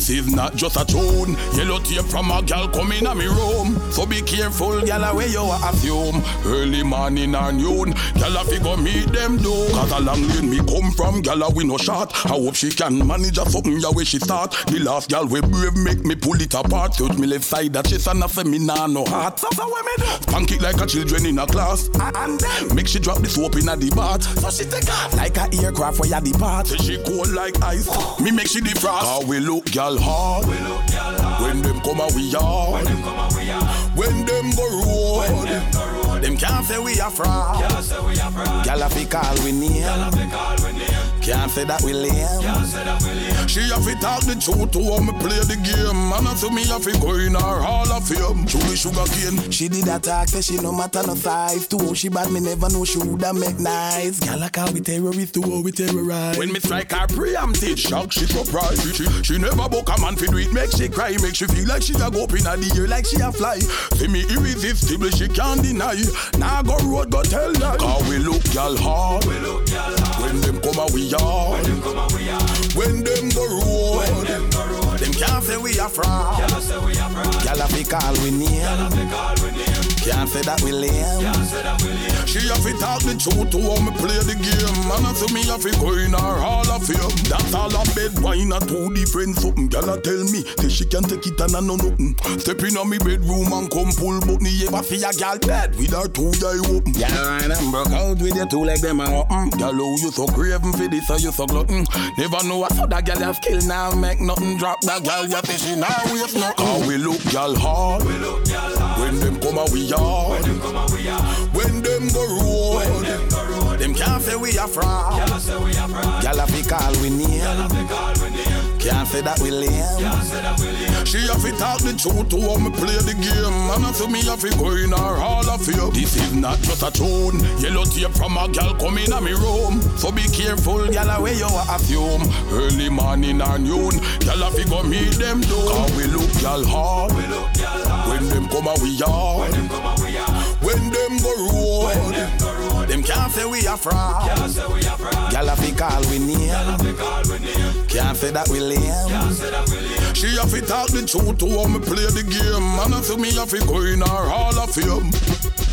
This is not just a tune. Yellow tape from a gal coming in me room. So be careful, gal, where you a assume. Early morning or noon, gal, fi go meet them do. Cause a long lane me come from, gal, we no shot. I hope she can manage a something ya where she start. The last gal we brave make me pull it apart. Touch me left side that she and I say me nah no heart. So, so do? Spank it like a children in a class. And then make she drop the soap in a the bath. So she take off like a aircraft where ya depart. She cold like ice. Oh. Me make she defrost. How we look gal hard. When them come a we yard. When them go road. Them can't say we a fraud. Gal a fi call we name. Can't say that we lame. She a fi talk the truth to how me play the game. Man a say me a fi go in her hall of fame. Through the sugar cane. She did attack, say she no matter no size. Too she bad, me never know she woulda make nice. Gal a call we terrorist, too how we terrorize. When me strike her preempted, shock she surprised. She, she never book a man fi do it, make she cry, make she feel like she a go up in the air, like she a fly. See me irresistible, she can't deny. Now go road, go tell that. Cause we look gal hard. When them come a we yard. When them go road. Them can't say we a fraud. Gal a fi call we name. Can't say that we lame. She have to talk the truth to how me play the game. Man, I me have to go in her hall of fame. That's all a bed wine a two different something. Girl, a tell me say she can't take it and I know nothing. Step in on me bedroom and come pull button. You ever see a girl dead with her two eye open? Girl, right and broke out with your two leg them a open. Girl, oh you so craving for this or you so glutton. Never know what so that girl have skill now make nothing drop. That girl you say she now waste nothing. How we look girl hard. When them come a we yard. When them go road. Them can't say we a fraud. Girl a fi call we name. Can't say that we lame. She have to talk the truth to me play the game. I see me have to go in her hall of fame. This is not just a tune. Yellow tape from a girl coming in me room. So be careful, girl, where you a fume. Early morning and noon, girl, have to go meet them down. Cause we look girl hard. When them come a we yard. When them go road. Them can't say we a fraud. Girl, have to call we name. Can't say that we lame. She have to talk the truth to how me play the game. Man, I me have to go in her hall of fame.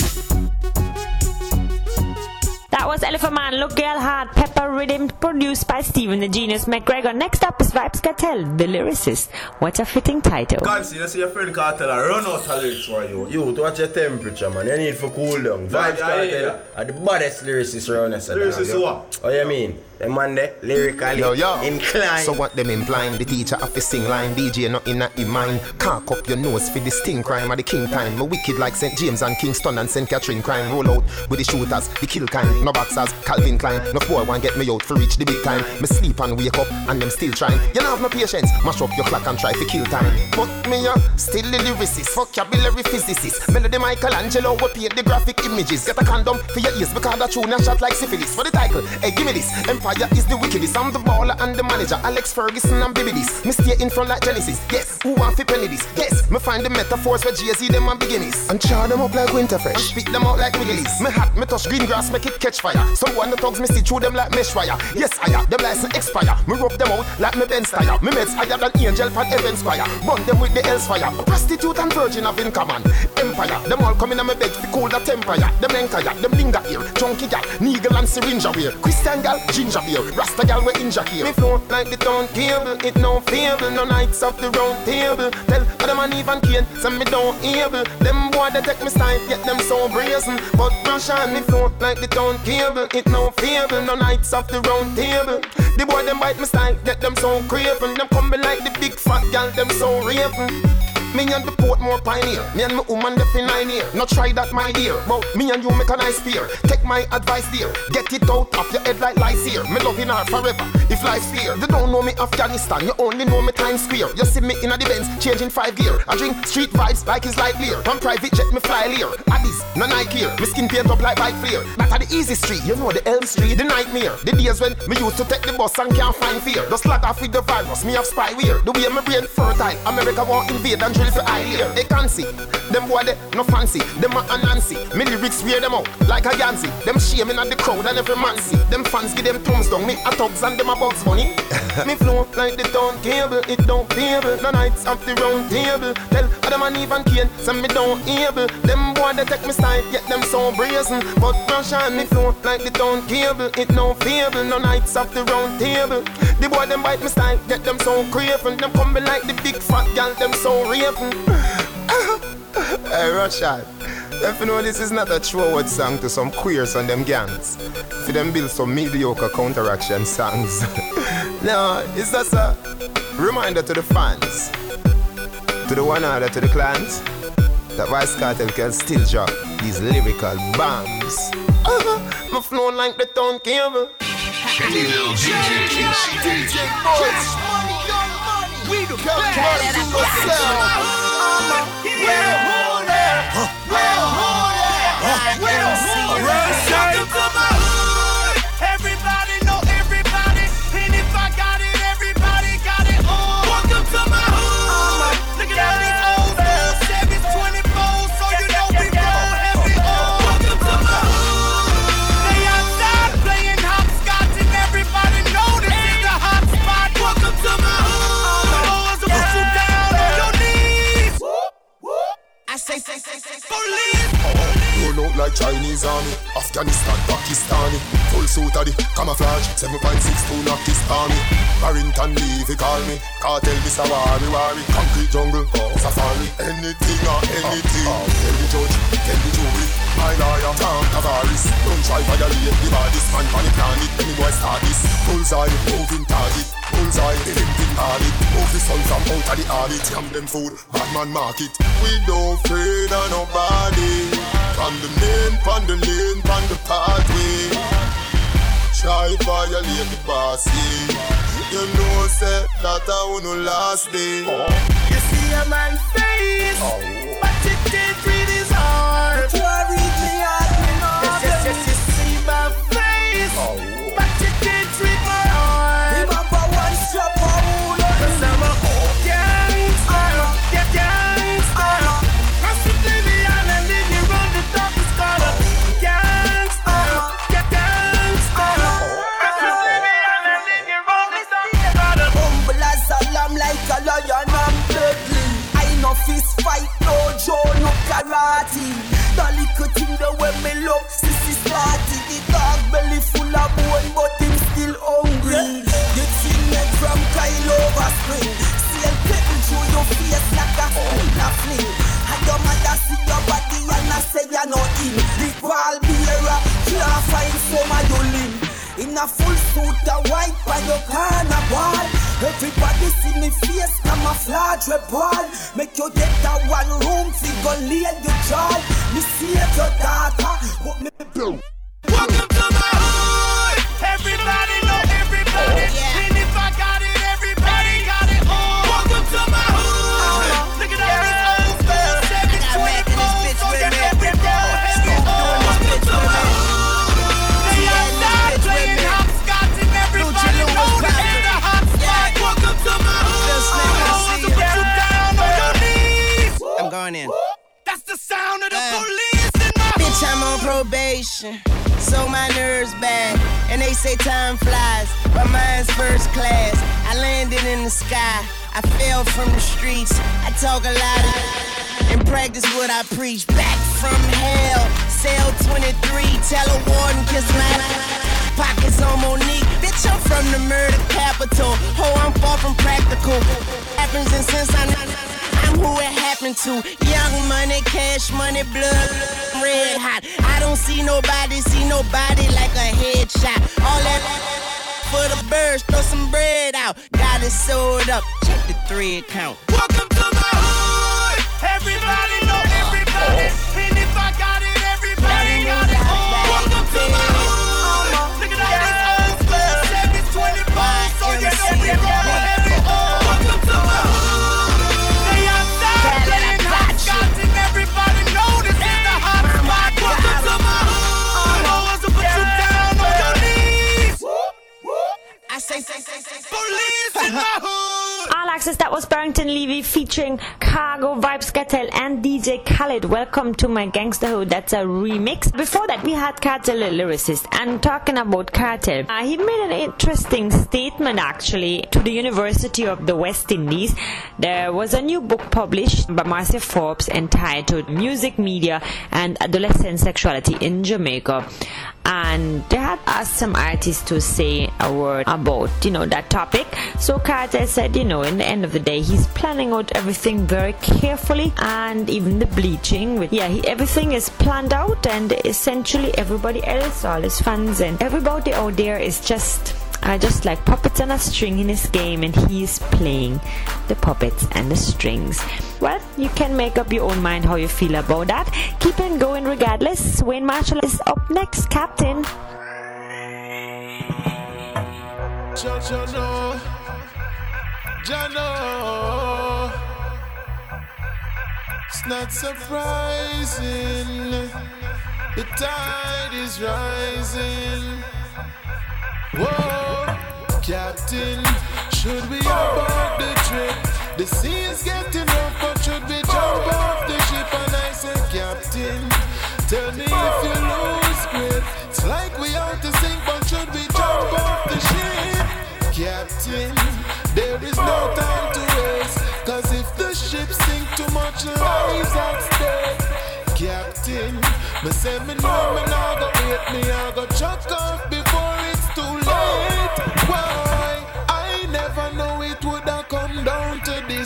That was Elephant Man, Look Girl Hard, Pepper Rhythm, produced by Stephen the Genius McGregor. Next up is Vybz Kartel, the lyricist. What a fitting title. God, see, you see your friend Kartel I run out of lyrics for you. You, to watch your temperature, man. You need for cool down. Vybz Yeah, yeah, Kartel are the baddest lyricists around us. Lyricist what? Oh, you mean? The man there, lyrically Yo, yo. inclined. So what them implying? The teacher have to sing line. DJ not in a him mind. Cock up your nose for the sting crime at the king time. Me wicked like St. James and Kingston and St. Catherine crime. Roll out with the shooters, the kill kind. No boxers, Calvin Klein. No poor one get me out for reach the big time. Me sleep and wake up and them still trying. You don't have no patience. Mash up your clock and try to kill time. But me up, still the lyricist, vocabulary physicist. Melody Michelangelo will paint the graphic images. Get a condom for your ears because that tune a shot like syphilis. For the title, hey give me this. Empire is the wickedest. I'm the baller and the manager. Alex Ferguson and Baby this. Me stay in front like Genesis. Yes, who want fi penny this? Yes, me find the metaphors where Jay-Z them and beginnings. And char them up like Winterfresh. And spit them out like Wiggles. Me hat, me touch green grass, make it catch fire. Some one the thugs me see through them like mesh wire. Yes, I am. Them license expire. Me rub them out like me Benz tire. Me meds higher than angel from heaven squire. Burn them with the hell's fire. Prostitute and virgin have in common. Empire. Them all come in on me bed fi cool the temper ya. Them enkaya, them linger here. Chunky gal, needle and syringe wear. Christian gal, ginger beer. Rasta gal we injure here. Me flow like the town cable. It no fable. No nights off the round table. Tell other man even can. Send me down able. Them boy they take me style, get them so brazen. But brush on me flow like the town cable. It no fable. No nights off the round table. The boy them bite me style, get them so craven. Them coming like the big fat gal. Them so raven. Me and the Portmore pioneer, me and my woman the here. Not try that, my dear. But me and you make a nice pair. Take my advice, dear. Get it out of your head like lice here. Me loving her forever. If life's fair, they don't know me Afghanistan. You only know me Times Square. You see me in a the Benz, changing five gear. I drink street vibes like it's light beer. On private jet, me fly lear. Addis, no Nike here. Me skin paint up like bike flare. That the easy street. You know the Elm Street, the nightmare. The days when me used to take the bus and can't find fear. Just slag off with the virus. Me have spyware. The way my brain fertile. America won't invade and for eye layer. They can't see. Them boy they no fancy. Them a Nancy. Me lyrics wear them out like a Yancy. Them shaming at the crowd and every man see. Them fans give them thumbs down. Me a thugs and them a bugs bunny. me flow like the town cable. It don't fable. No nights off the round table. Tell other man even can. Send me down able. Them boy they take me style. Get them so brazen. But on me flow like the town cable. It no fable. No nights off the round table. The boy them bite me style. Get them so craven. Them coming like the big fat gal. Them so raven. hey, Rashad. If you know this is not a throwaway song to some queers and them gangs, for them build some mediocre counteraction songs. no, it's just a reminder to the fans, to the one order to the clans, that Vybz Kartel can still drop these lyrical bombs. Uh-huh. My flow like the town cable. We the best. We're holding. Police like Chinese army. Afghanistan, Pakistani. Full suit of the camouflage. 7.62 knock this army. Barrington Levy call me. Kartel this a worry worry. Concrete jungle, oh, safari. Anything or anything. Oh, oh. Tell the judge, tell the jury. My lawyer, Tom Tavares. Don't try violate the baddest man on the planet. Any boy start this. Bullseye, moving target. Bullseye, thinking target. Move the sun from out of the orbit. Jam them food, bad man market. We don't of nobody. On the lane, on the lane, on the pathway. Try violate the bossy. You know, say that I wanna last day. You see a man face, oh. but you can't read your face like a a fling. And your mother see your body and I say you're not in. The ball bearer can't find some of your limb. In a full suit, a white by your corner wall. Everybody see me face, camouflage rebel. Make you get that one room, figure lay your jaw. Me save your daughter, but me Welcome so my nerves bad. And they say time flies, but mine's first class. I landed in the sky, I fell from the streets. I talk a lot of and practice what I preach. Back from hell, cell 23, tell a warden kiss my pockets on Monique. Bitch, I'm from the murder capital. Ho, I'm far from practical. Happens and since I who it happened to. Young money, cash money, blood, red hot. I don't see nobody, see nobody like a headshot. All that for the birds, throw some bread out. Got it sold up, check the thread count. Welcome to my hood. Everybody know everybody. And if I got it, everybody got it. Welcome to my hood. Look at all these old schools. Seven, twenty-four, so get every ball heavy. I say, say, say, say, Police in my hood. All Axe-S, that was Barrington Levy featuring Khago, Vybz Kartel, and DJ Khaled. Welcome to my Gangsterhood. That's a remix. Before that, we had Kartel the lyricist. And talking about Kartel, uh, he made an interesting statement actually to the University of the West Indies. There was a new book published by Marcia Forbes entitled Music, Media, and Adolescent Sexuality in Jamaica. And they had asked some artists to say a word about, you know, that topic. So Kartel said, you know, in the end of the day, he's planning out everything very carefully and even the bleaching. With, yeah, he, everything is planned out and essentially everybody else, all his fans and everybody out there is just are just like puppets on a string in his game and he's playing the puppets and the strings. Well, you can make up your own mind how you feel about that. Keep on going regardless. Wayne Marshall is up next, Captain. It's not surprising. The tide is rising. Whoa, Captain, should we abort the trip? The sea is getting rough, but should we jump off the ship? And I said, Captain, tell me if you lose grip. It's like we out to sink, but should we jump off the ship? Captain, there is no time to waste. Cause if the ship sink too much lives at stake. Captain, me say me know me nah go wait, me I go chuck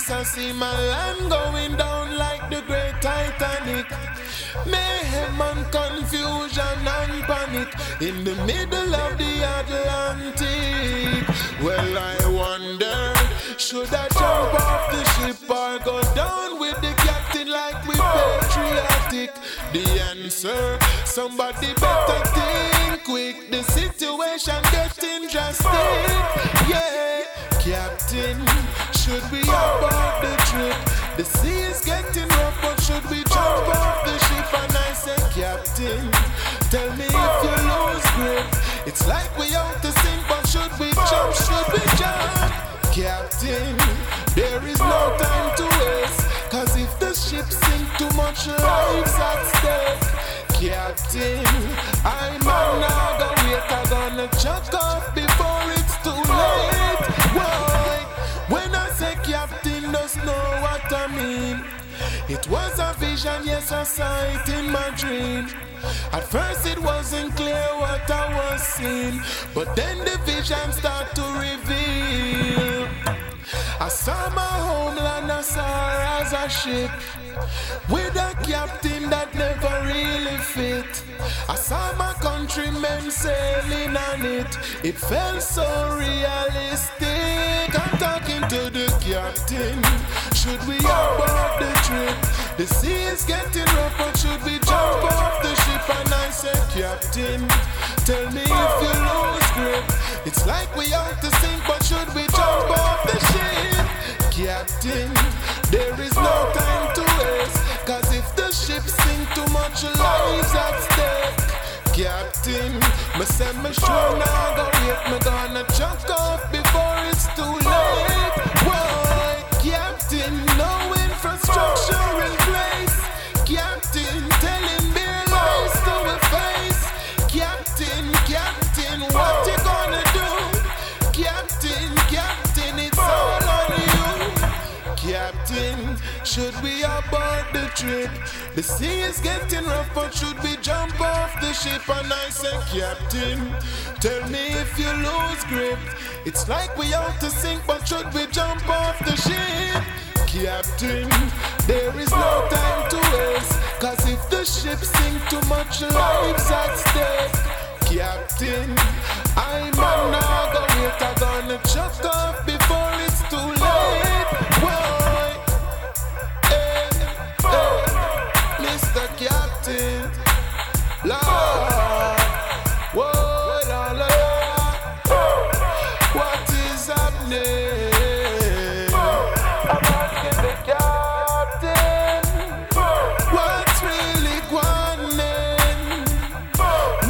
I see my land going down like the great Titanic. Mayhem and confusion and panic in the middle of the Atlantic. Well, I wonder, should I jump off the ship or go down with the captain like we patriotic? The answer, somebody better think quick. The situation getting drastic. Yeah, captain, should we abort the trip? The sea is getting rough, but should we jump off the ship? And I say, captain, tell me if you lose grip. It's like we out to sink, but should we jump? Should we jump? Captain, there is no time to waste. Cause if the ship sink, too much lives at stake. Captain, I'm on now, go wait, I'm gonna chuck off It was a vision, yes, I saw it in my dream. At first, it wasn't clear what I was seeing, but then the vision started to reveal. I saw my homeland, I saw as a ship with a captain that never really fit. I saw my countrymen sailing on it, it felt so realistic. I'm talking to the captain. Should we abort the trip? The sea is getting rough, but should we jump off the ship? And I said, Captain, tell me if you lose grip. It's like we out to sink, but should we jump off the ship? Captain, there is no time to waste. Cause if the ship sink, too much lives at stake. Captain, me say me sure now go wait, me gonna chuck off before abort the trip? The sea is getting rough, but should we jump off the ship? And I say, Captain, tell me if you lose grip. It's like we out to sink, but should we jump off the ship? Captain, there is no time to waste. Cause if the ship sink, too much lives at stake. Captain, I'm wait, I'm gonna chuck off I'm asking the captain, what's really going?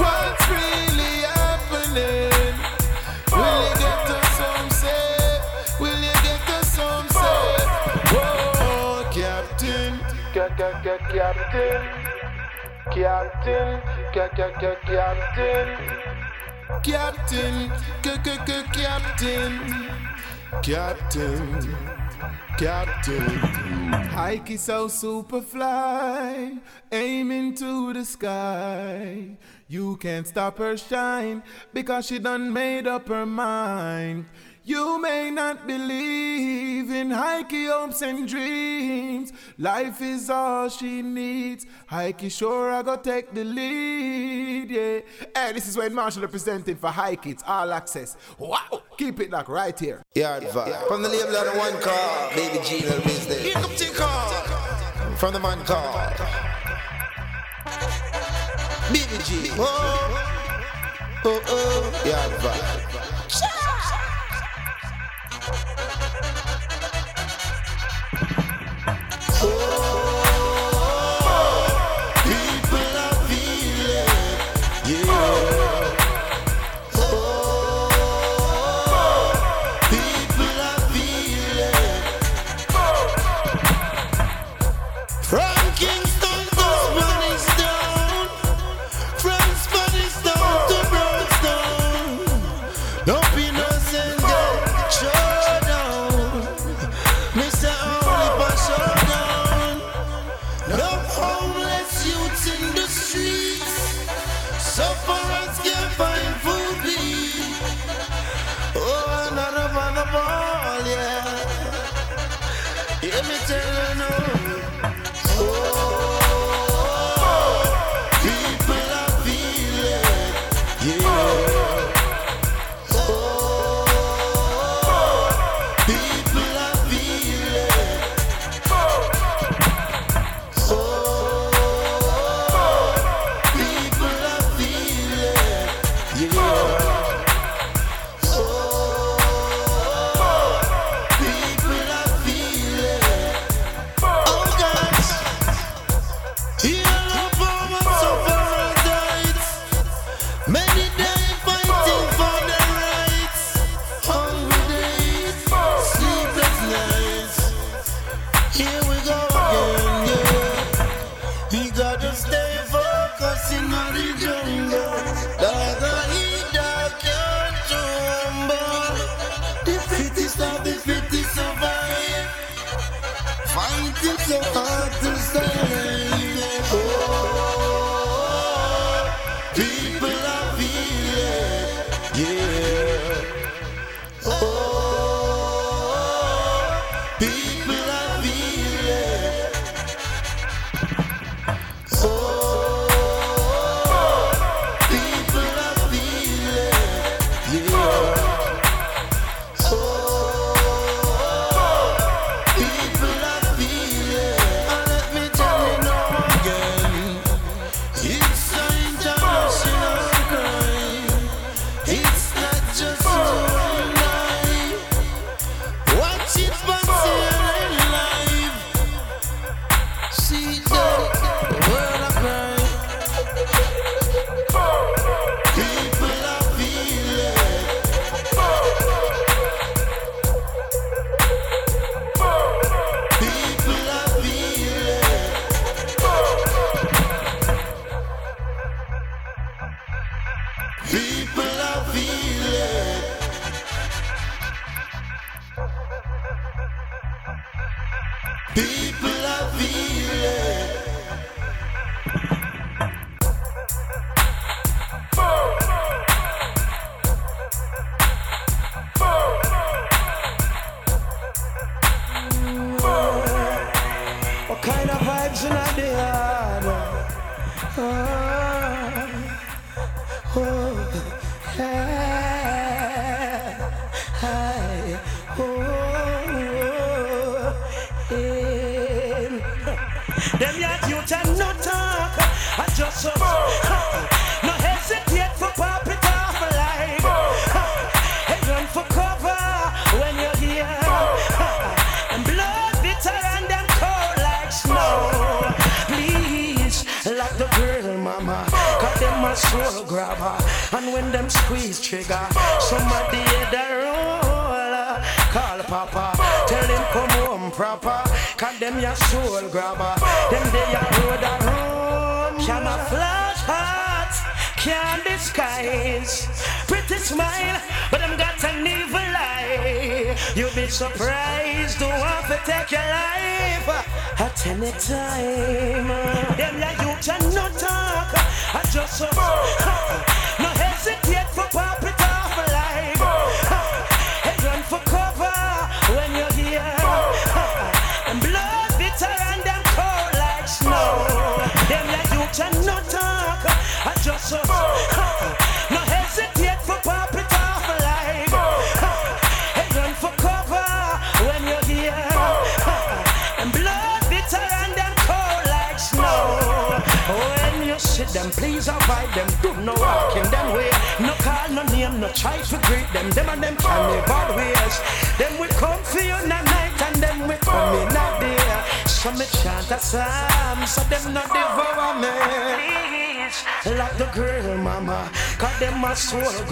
What's really happening? Will you get us home safe? Will you get us home safe? Whoa, Captain, ca ca ca Captain, Captain, ca ca ca Captain, Captain, ca ca ca Captain, Captain. Captain. Hikey so super fly, aiming to the sky. You can't stop her shine because she done made up her mind. You may not believe in Heike hopes and dreams. Life is all she needs. Heike sure I go take the lead, yeah. Hey, this is Wayne Marshall representing for Heike. It's All Axe-S. Wow, keep it like right here. Yard vibe. From the label of the one car, Baby Gino business. Here comes the call. From the man car. Baby G. Oh, oh, oh. Yard vibe. People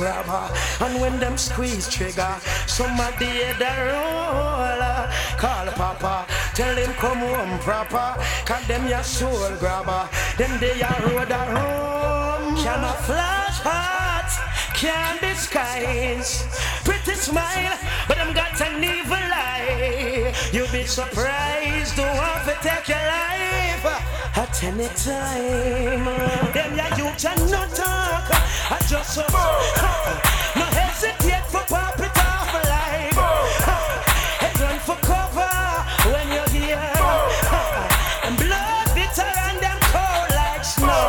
grabber. And when them squeeze trigger, somebody hit the roller. Call papa, tell him come home proper. Cause them your soul grabber. Them they a road a home. Camouflage heart, can't disguise. Pretty smile, but them got an evil eye. You'll be surprised to want to take your life at any time. Them ya youth and no talk. I just so no hesitate for pop it off like. Hey, run for cover when you're here. And blood bitter and cold like snow.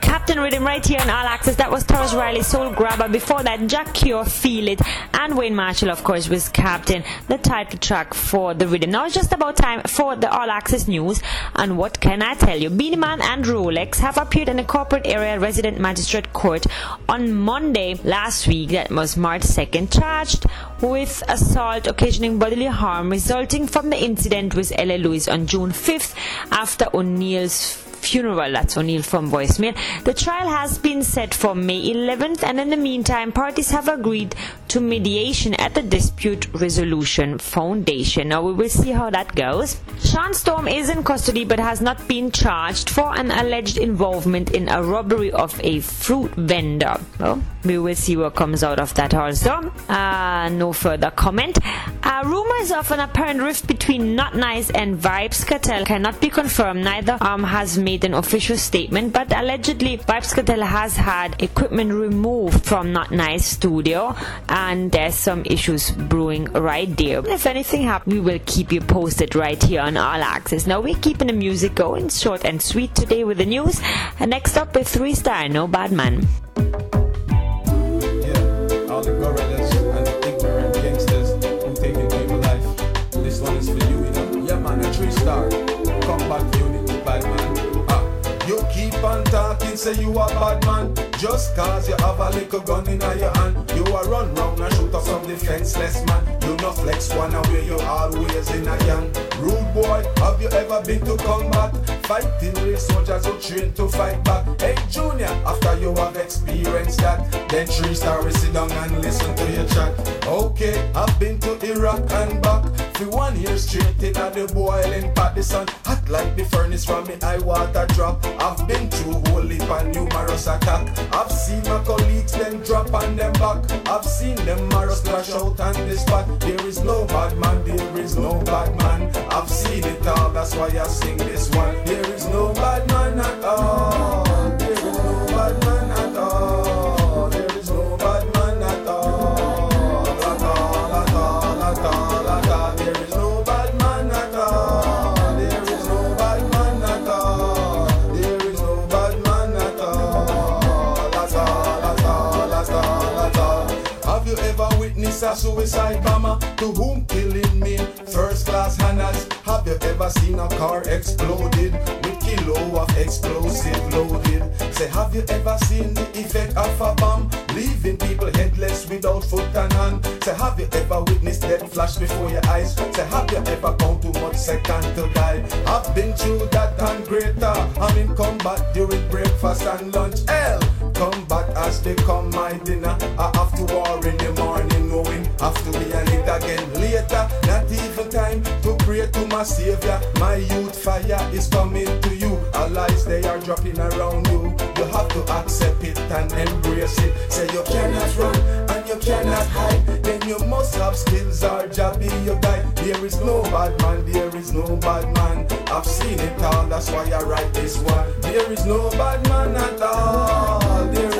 Captain Rhythm right here on All Axe-S. That was Tarrus Riley, Soul Grabber. Before that, Jah Cure, Feel It, and Wayne Marshall, of course, was Captain, the title track for the rhythm. Now it's just about time for the All Axe-S news. And what can I tell you? Beenie Man and Rolex have appeared in a corporate area resident magistrate court on Monday last week, that was March 2nd, charged with assault occasioning bodily harm resulting from the incident with Ella Lewis on June 5th after O'Neill's funeral. That's O'Neill from voicemail. The trial has been set for May 11th, and in the meantime, parties have agreed to mediation at the Dispute Resolution Foundation. Now we will see how that goes. Shawn Storm is in custody but has not been charged for an alleged involvement in a robbery of a fruit vendor. Well, we will see what comes out of that also. Uh, no further comment. Uh, rumors of an apparent rift between Not Nice and Vybz Kartel cannot be confirmed. Neither arm has made an official statement, but allegedly Vybz Kartel has had equipment removed from Not Nice studio, and there's some issues brewing right there. If anything happens, we will keep you posted right here on All Axe-S. Now we're keeping the music going, short and sweet today with the news. And next up is Three Star, No Bad Man. gorillas and the say you a bad man. Just cause you have a little gun in your hand. You a run round and shoot up some defenseless man. You no flex one away, you always in a gang. Rude boy, have you ever been to combat? Fighting with soldiers who train to fight back. Hey Junior, after you have experienced that, then three star sit down and listen to your chat. Okay, I've been to Iraq and back. For one year straight in the boiling pot, the sun hot like the furnace from me high water drop. I've been through whole and numerous attack. I've seen my colleagues then drop on them back. I've seen them marrow splash out on the spot. There is no bad man, there is no bad man. I've seen it all, that's why I sing this one. There is no bad man at all. A suicide bomber to whom killing mean first class honors? Have you ever seen a car exploded with kilo of explosive loaded? Say, have you ever seen the effect of a bomb leaving people headless without foot and hand? Say, have you ever witnessed death flash before your eyes? Say, have you ever gone too much second to die? I've been through that and greater. I'm in combat during breakfast and lunch. Hell, combat as they come my dinner. I have to war in the morning, knowing have to be on it again later. Not even time to pray to my savior. My youth fire is coming to you. Our lies they are dropping around you. You have to accept it and embrace it. Say you cannot run and you cannot hide. Then you must have skills or job be your guide. There is no bad man, there is no bad man. I've seen it all, that's why I write this one. There is no bad man at all. There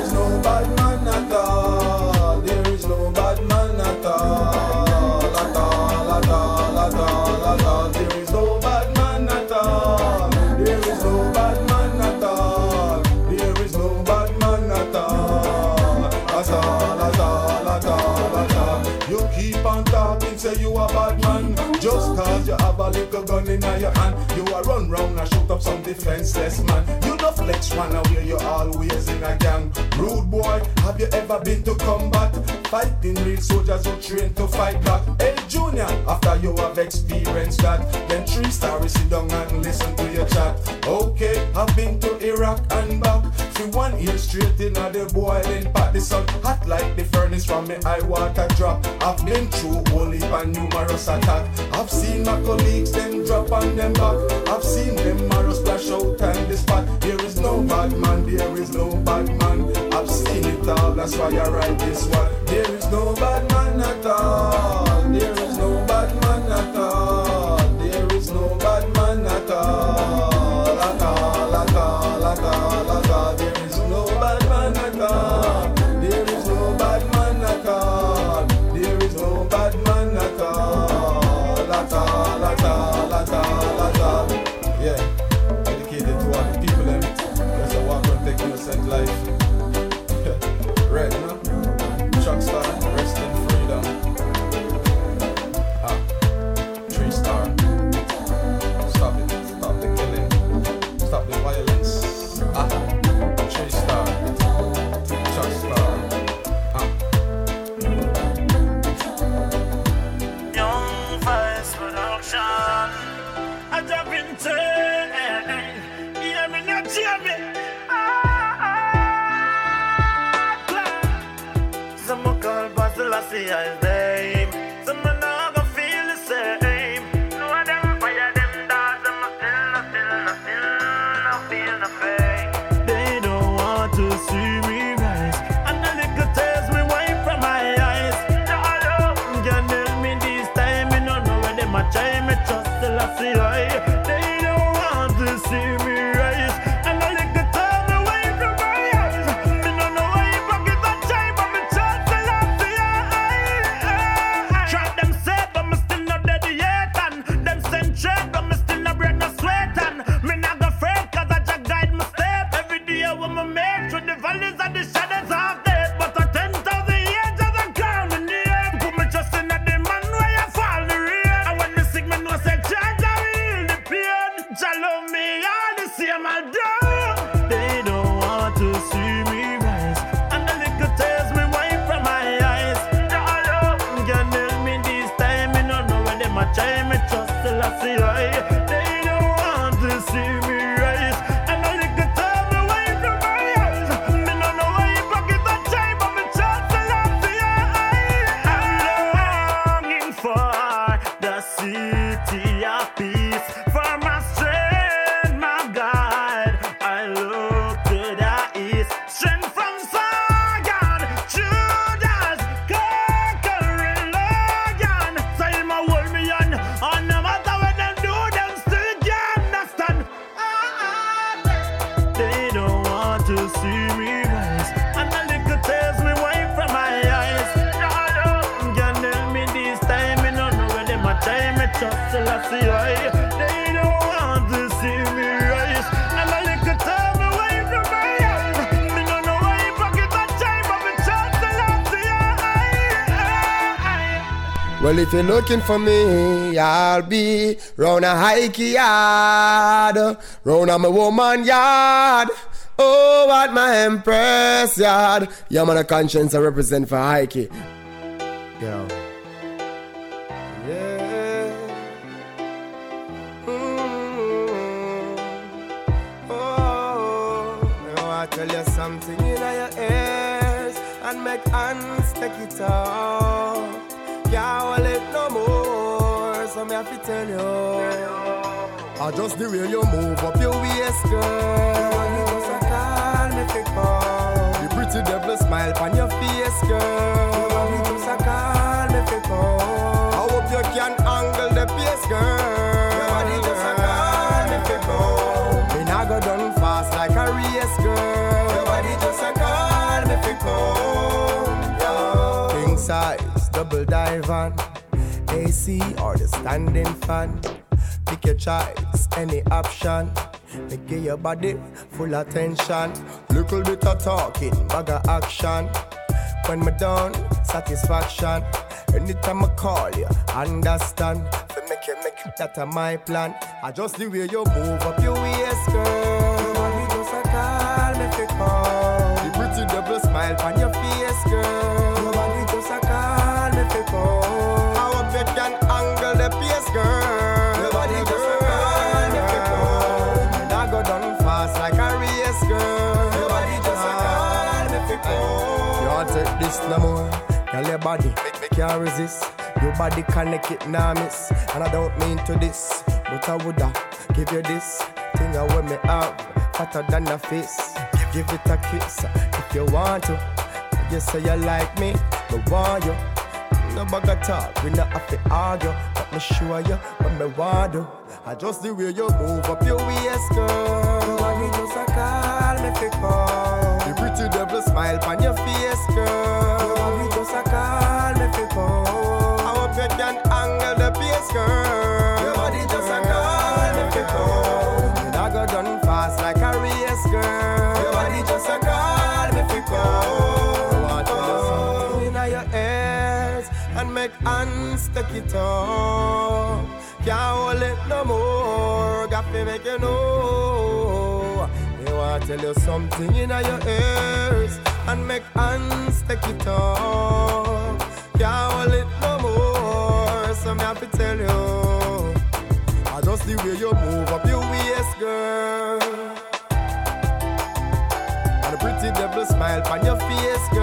gun in your hand, you a run round and shoot up some defenseless man. You no flex one away, you always in a gang. Rude boy, have you ever been to combat? Fighting real soldiers who train to fight back. Hey Junior, after you have experienced that, then three stories sit down and listen to your chat. Okay, I've been to Iraq and back. For one year straight in the boiling pot, the sun hot like the furnace from me high water drop. I've been through whole heap and numerous attack. I've seen my colleagues them drop on them back. I've seen them marrow splash out and the spot. There is no bad man, there is no bad man. I've seen it all, that's why I write this one. There is no bad man at all. There is no bad man at all. If you're looking for me, I'll be round a hike yard, round a my woman yard. Oh, at my empress yard. Yeah, man, a conscience I represent for hike. Yeah. Yeah. Mm. Oh, I tell you something in your ears and make hands take it off. So me have to tell you. I just the way you move up your waist, girl. You just a call me come. The pretty devil smile on your face, girl. You just a call me come. I hope you can angle the pace, girl. You just a call me come. Me nah go done fast like a race, girl. Your body just a call me. Yeah. King size, double dive AC or the standing fan. Pick your choice, any option. Make your body full attention. Little bit of talking, bag of action. When me done, satisfaction. Anytime I call you, understand. For make you make that a my plan. I just the way you move up your no more? Girl, your body make me can't resist. Your body connect it now miss, and I don't mean to this, but I woulda give you this thing I wear me out, fatter than a fist. Give it a kiss if you want to. You say you like me, but want you. No of talk, we not have to argue. But me show you what me want do. I just the way you move up your waist, girl. Your body just a call me fi it off. Can't hold it no more. Got to make you know. They want to tell you something in your ears and make hands take it off. Can't hold it no more. So me have to tell you. I just the way you move up your waist, girl. and pretty devil smile on your face, girl.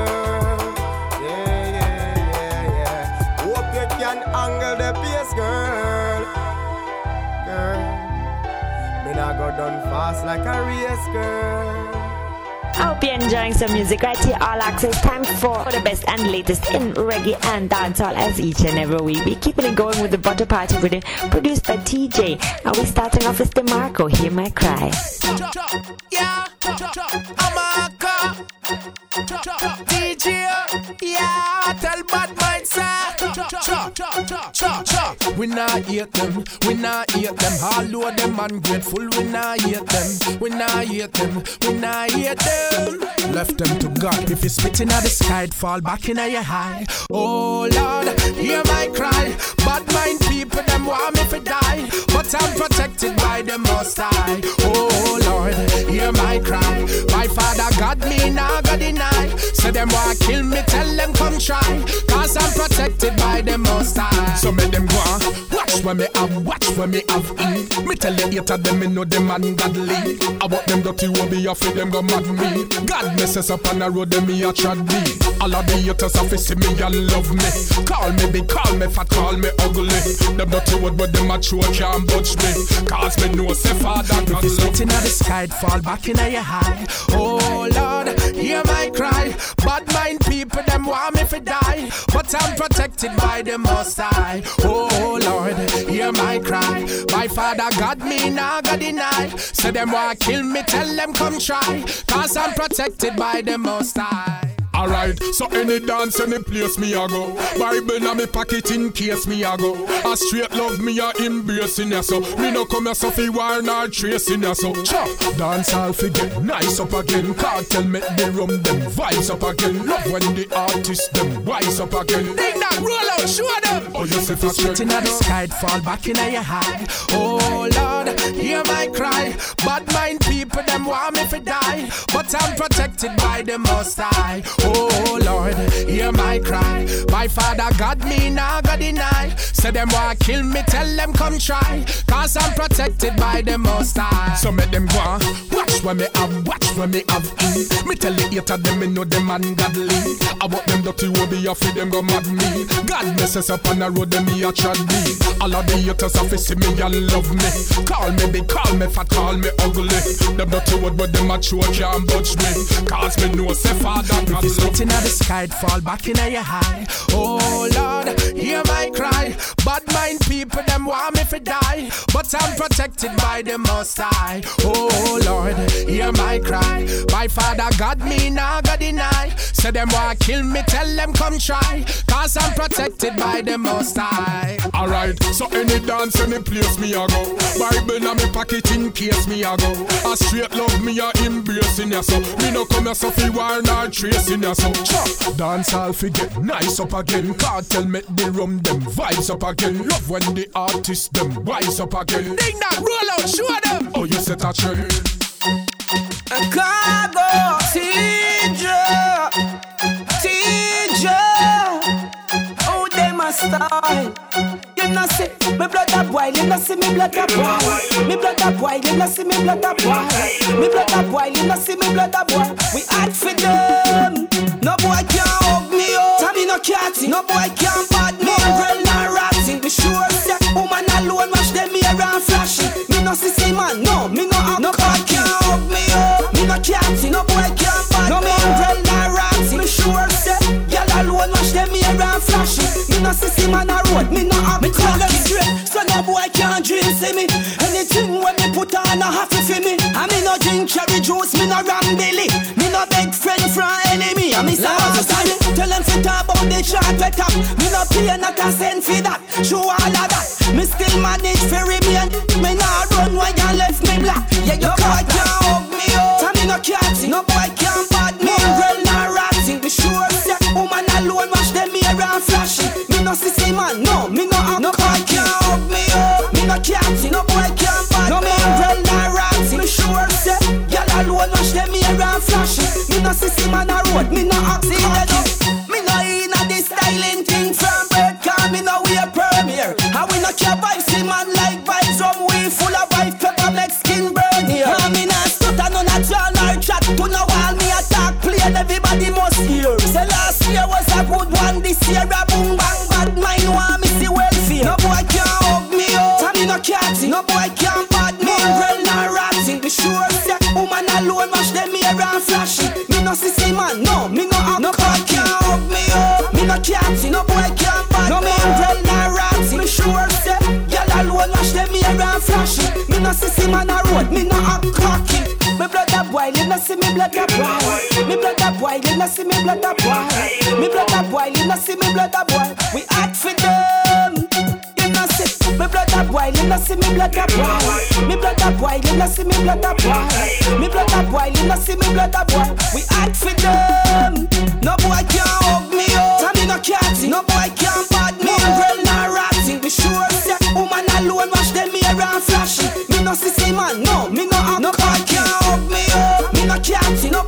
Fast like a race, girl. I hope you're enjoying some music right here. All Axe-S time for the best and latest in reggae and dancehall as each and every week. We're keeping it going with the butter party with it produced by TJ. And we're starting off with DeMarco. Hear my cry. Yeah, I'm a car. DJ, yeah, tell bad mind sir. We not hate them, we not hate them. All of them ungrateful, we not hate them. We not hate them, we not hate them. Left them to God. If you spitting at the sky, it fall back in your high. Oh Lord, hear my cry. Bad mind people, them want me to die. But I'm protected by the most high. Oh Lord, hear my cry. My father God me now God deny. Say them want kill me, tell them come try. Cause I'm protected by the most high. So make them go when me have, watch when me have eat. Me tell the hater them me know them ungodly. I want them dirty will be with them go mad me. God messes up on the road them me a trod me. All of the haters have see me and love me. Call me big, call me fat, call me ugly. Them dirty word but them a true can't budge me. Cause me know say father God love Spitting at the sky, fall back in your high. Oh Lord, hear my cry. Bad mind people, them want me to die. But I'm protected by the most high. Oh Lord, hear my cry. My father God me now God deny. Say them want kill me, tell them come try. Cause I'm protected by the most high. Alright, so any dance, any place me a go. Bible na me pocket in case me a go. A straight love me a embracing ya so. Me no come here so fi war nor tracing ya so. Cha, dance all fi get nice up again. Cartel make the rum them vibes up again. Love when the artists them wise up again. Ding that roll out, show them. Oh you say for spitting at the sky, fall back in your high. Oh Lord, hear my cry. Bad mind people them want me to die, but I'm protected by the Most High. Oh Lord, hear my cry. My father God me now God deny. Say them want kill me, tell them come try. Cause I'm protected by the Most High. So make them go. Watch when me have, watch when me have. Me tell the hater them me know them ungodly. I want them dirty will be off them go mad me. God messes up on the road them me a trod me. All of the haters have see me and love me. Call me big, call me fat, call me ugly. Them dirty word but them a true can't budge me. Cause me know say father God Spitting at the sky, fall back in your high. Oh Lord, hear my cry. Bad mind people, them want me to die. But I'm protected by the Most High. Oh Lord, hear my cry. My father God me now God deny. Say them want kill me, tell them come try. Cause I'm protected by the Most High. Alright, so any dance, any place me a go. Bible na me pocket in case me a go. A straight love me I a embracing ya so. Me no come here so fi war nor tracing ya so. Cha, dance all fi get nice up again. Cartel make the rum them vibes up again. Love when the artist them wise up again. Ding that roll out, show them. Oh, you set a trend. Khago, TJ, TJ. Oh, they must style. You know see, me blood a boil. You know see me blood a boil. Me blood a boil. You know see me blood a boil. Me blood a boil. You know see me blood a boil. We act for them. No boy can hug me oh. up. Tell me no catty. No boy can bad me. Umbrella ratting. Me sure say woman alone watch them here and flashing. Me no see man. No, me no have no boy can hug me up. Me no catty. No boy can bad no me. Umbrella ratting. Me sure say girl alone watch them here and flashing. Me no see man a road. Me no have me tell them straight. So no boy can't dream see me. Anything when me put on a happy for me. I me no drink cherry juice. Me no ram belly. Me no beg friend from enemy. I me what's sorry. Tell them fit about the chocolate top. Me no pay not a cent for that. Show all of that. Me still manage for remain. Me nah run when you left me black. Yeah, you can't hug me up. Tell me no catty. No boy can't bad me. Umbrella ratting. Me sure say woman alone watch them here and flashing. Me no see see man. No, me no no boy can't hug me up. Me no catty. No boy can't no see man a road. Me no have see me blood a boil. Me blood a boil, you no see me blood a boil. We act for them. You no see me blood a boil, you no see me blood a boil. Me blood a boil, you no see me blood a boil. Me blood a boil, you no see me blood a boil. We act for them. No boy can't hug me up. Tell me no catty. No boy can't bad me. Mongrel nah ratty. Me sure say woman alone wash them hair and flashy. Me no sissy man, no. Me no have no boy can't hug me up. Me no catty. No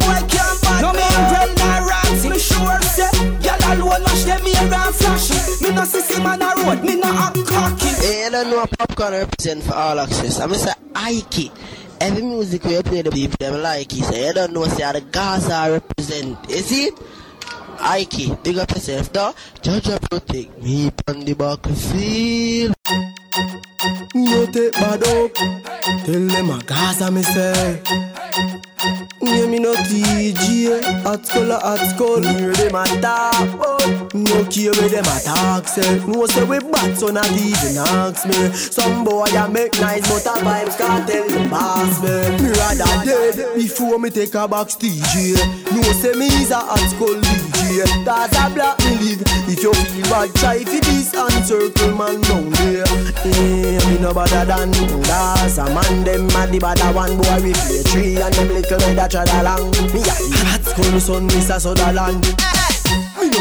Me no sissy man a road. Me no have cocky. Hey, you don't know what Popcaan represent for All Axe-S. I'm say Ike. Every music we play, the people them like it. So you don't know say how the Gaza represent. You see it? Ike, big up yourself, though. Judge protect me on the battlefield. No take bad up. Tell them a Gaza me say. Yeah, me no TG, hot skull, hot skull. Hear them oh. a talk, but no care where them a talk. Say, no say we bad, so not even ask me. Some boy a make nice, but a vibes can't tell the boss me. Me rather dead before me take a box TG. No say me is a hot skull DJ. That's a black me live. If you feel bad, try for this and circle man down there. Yeah, me no better than Gaza man. Them a the better one boy we play three and them little red a trot along. Me a hot skull son, Mr. Sutherland.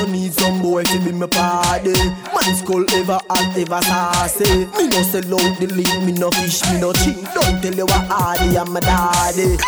No need some boy to be my party. Man skull ever hot, ever saucy. Me no sell out the lead, me no fish, me no cheat. Don't tell you what hardy I'm my daddy.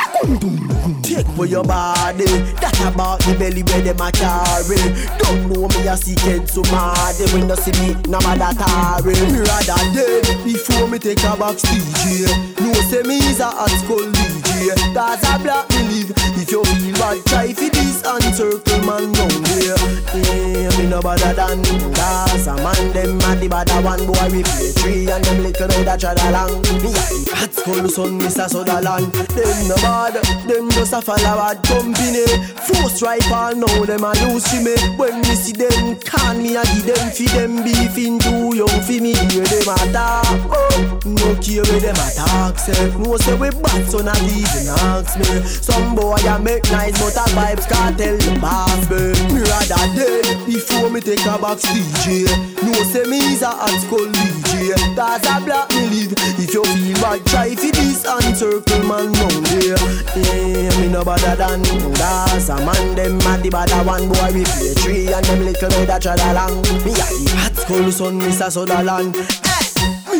Take for your body. That about the belly where them a carry. Don't know me a secret so mad. When you see me, no matter tarry. Me rather dead before me take a box DJ. No say me is a hot skull DJ. That's a black me live. If you feel bad, try for this and circle man down there. Yeah, me no better than Gaza man. Them a the better one boy we play three and them little red a trot along. Me a hot skull son, Mr. Sutherland. Them no bad, them just a follow bad company. Force right all now, them a lose to me. When me see them, can me a give them fi them beef in too young fi me hear them a talk. Oh, no care where them a talk say. No say we bad, so not even ask me. Some boy a make nice, but a vibes can't tell the boss me. Me rather dead before me take a box DJ. No say me is a hot skull DJ. That's a black me live. If you feel bad, try fi this and circle man down there. Yeah, me no better than Gaza man. Them a the better one boy we play three and them little red a trot along. Me a the hot skull son, Mr. Sutherland. Me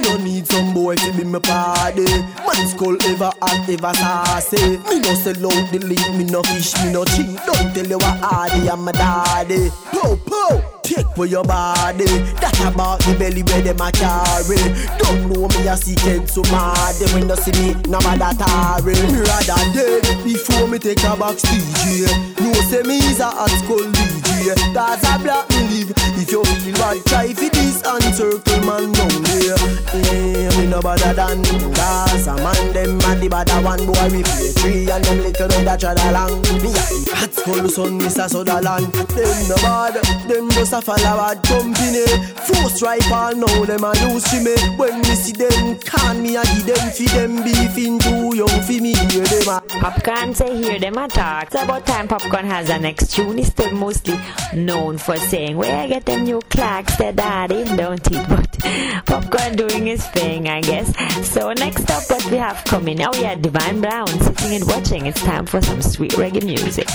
no need some boy to be my party. Man skull ever hot, ever saucy. Me no sell out the lead, me no fish, me no cheat. Don't tell you what hardy I'm my daddy. Po po. Take for your body. That about the belly where them a carry. Don't know me a secret so mad. Them when you see me, no matter. Me rather dead before me take a box DJ. No say me is a hot skull DJ. That's a black me live. If you feel bad, try for this and circle man down there. Yeah, eh, me no better than a man. Them a the better one boy we play three and them little a trot along. Me a hot skull son, Mr. Sutherland. Them no bad, them just a all eh? now, them a to me. When me see them, can me a give them fi them too young fi me hear them a. Popcaan say hear them attack. It's about time Popcaan has a next tune. He's still mostly known for saying, Where I get them new Clarks, their daddy, don't he? But Popcaan doing his thing, I guess. So next up, what we have coming? Oh yeah, Divine Brown sitting and watching. It's time for some sweet reggae music.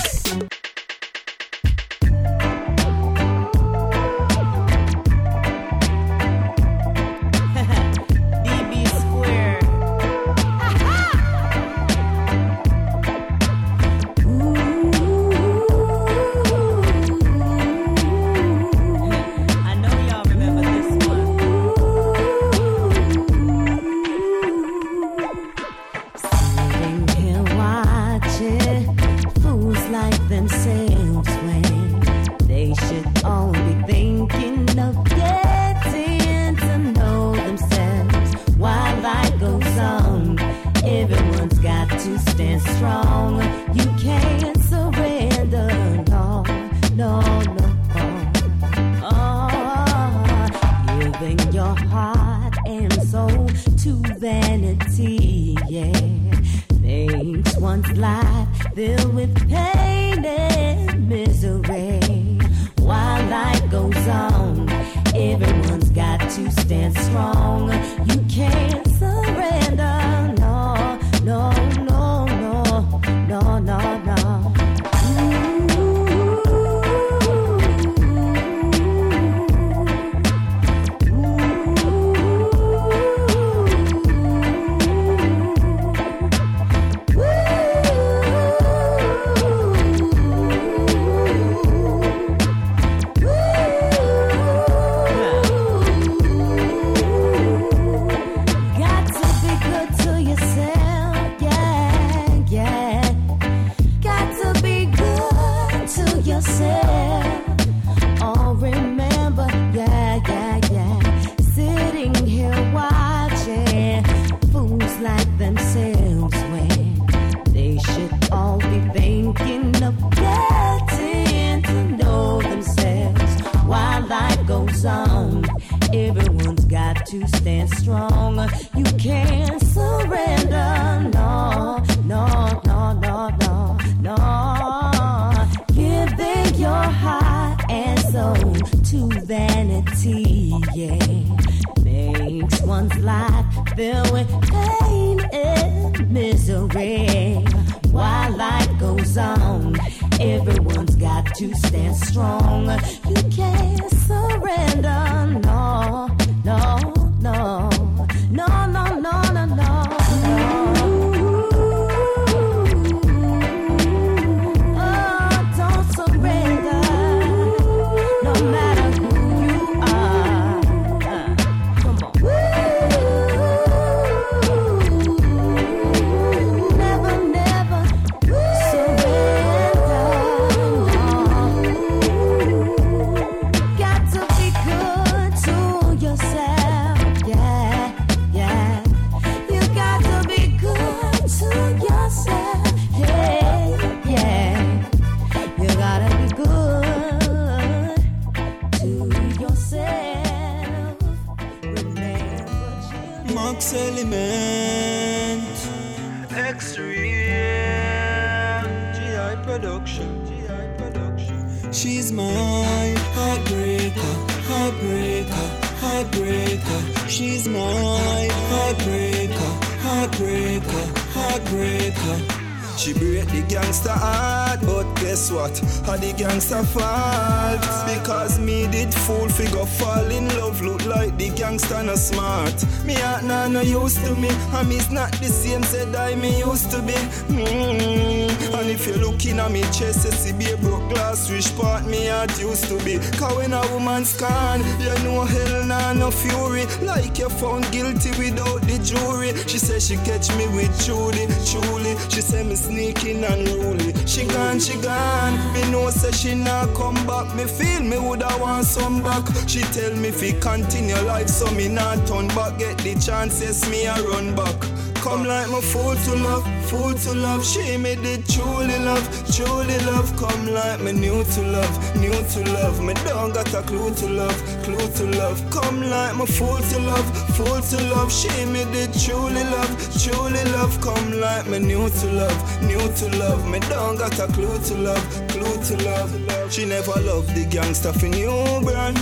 Found guilty without the jury. She said she catch me with Judy, truly. She said me sneaking and ruly. She gone, she gone. Me know say she not come back. Me feel me woulda want some back. She tell me fi continue life, so me not turn back. Get the chances, me a run back. Come like my fool to love, fool to love. She me did truly love, truly love. Come like me new to love, new to love. Me don't got a clue to love, clue to love. Come like my fool to love, fool to love. She me did truly love, truly love. Come like me new to love, new to love. Me don't got a clue to love, clue to love. She never loved the gangster for new brand.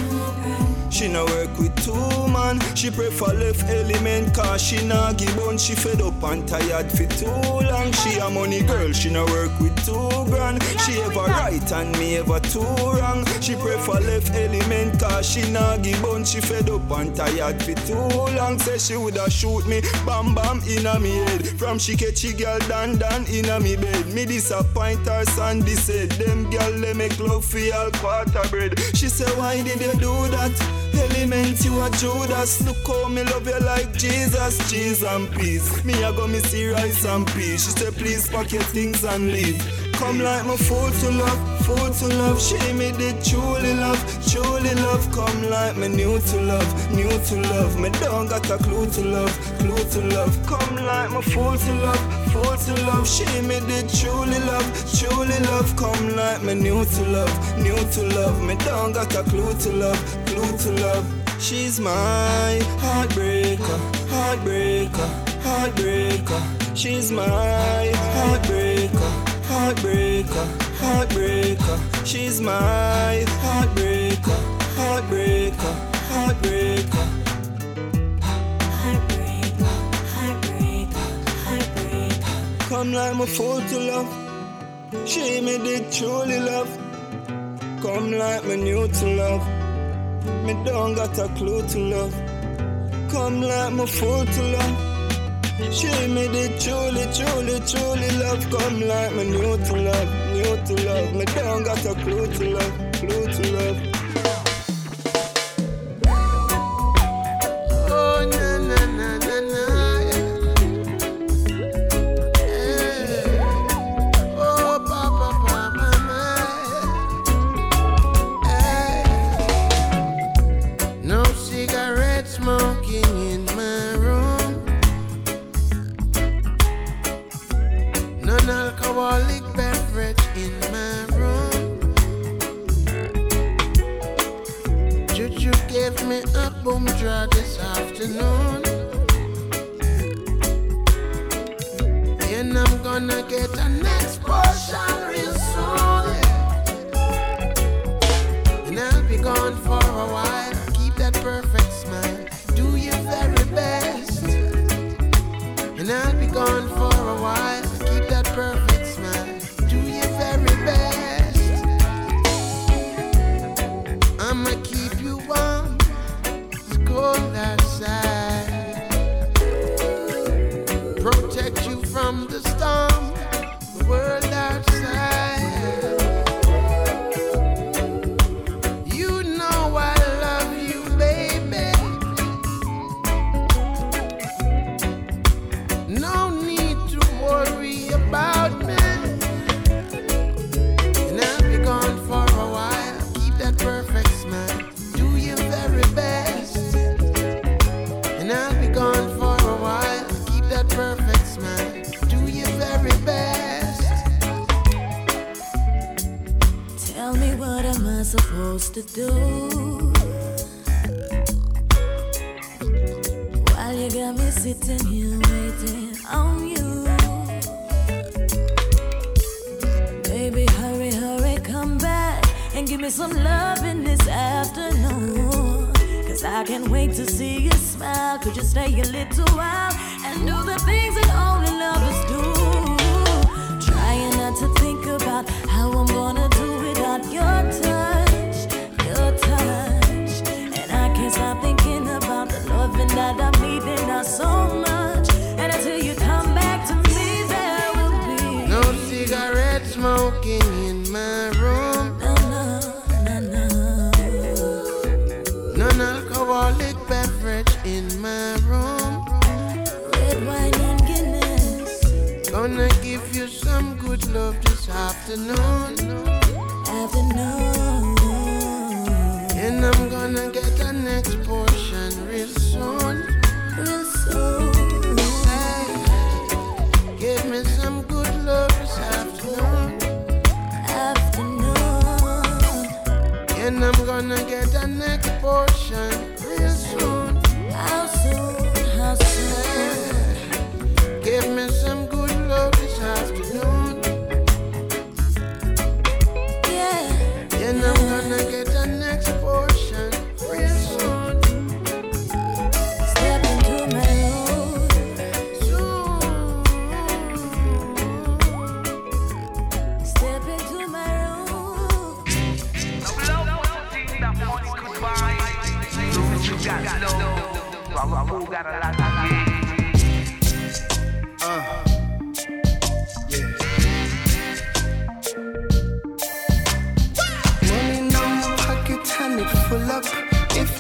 She no work with two man. She prefer left element cause she nah give on. She fed up and tired for too long. She a money girl. She no work with two grand. She ever right and me ever too wrong. She prefer left element cause she nah give on. She fed up and tired for too long. Say she woulda shoot me bam bam inna me head. From she catchy girl dan dan inna me bed. Me disappoint her son. This said them girl they make love for all quarter bread. She say why did you do that? Element, you a Judas. Look how me love you like Jesus. Cheese and peace. Me a go me see rice and peas. She say please pack your things and leave. Come like my fool to love, fool to love. She me did truly love, truly love. Come like me new to love, new to love. Me don't got a clue to love, clue to love. Come like my fool to love, fool to love. She me did truly love, truly love. Come like me new to love, new to love. Me don't got a clue to love, to love. She's my heartbreaker, heartbreaker, heartbreaker. She's my heartbreaker, heartbreaker, heartbreaker. She's my heartbreaker, heartbreaker, heartbreaker. Heartbreaker, heartbreaker, heartbreaker. Come like my fool to love. She made it truly love. Come like my new to love me don't got a clue to love. Come like my fool to love. Show me the truly, truly, truly love. Come like me new to love, new to love. Me don't got a clue to love, clue to love. to do.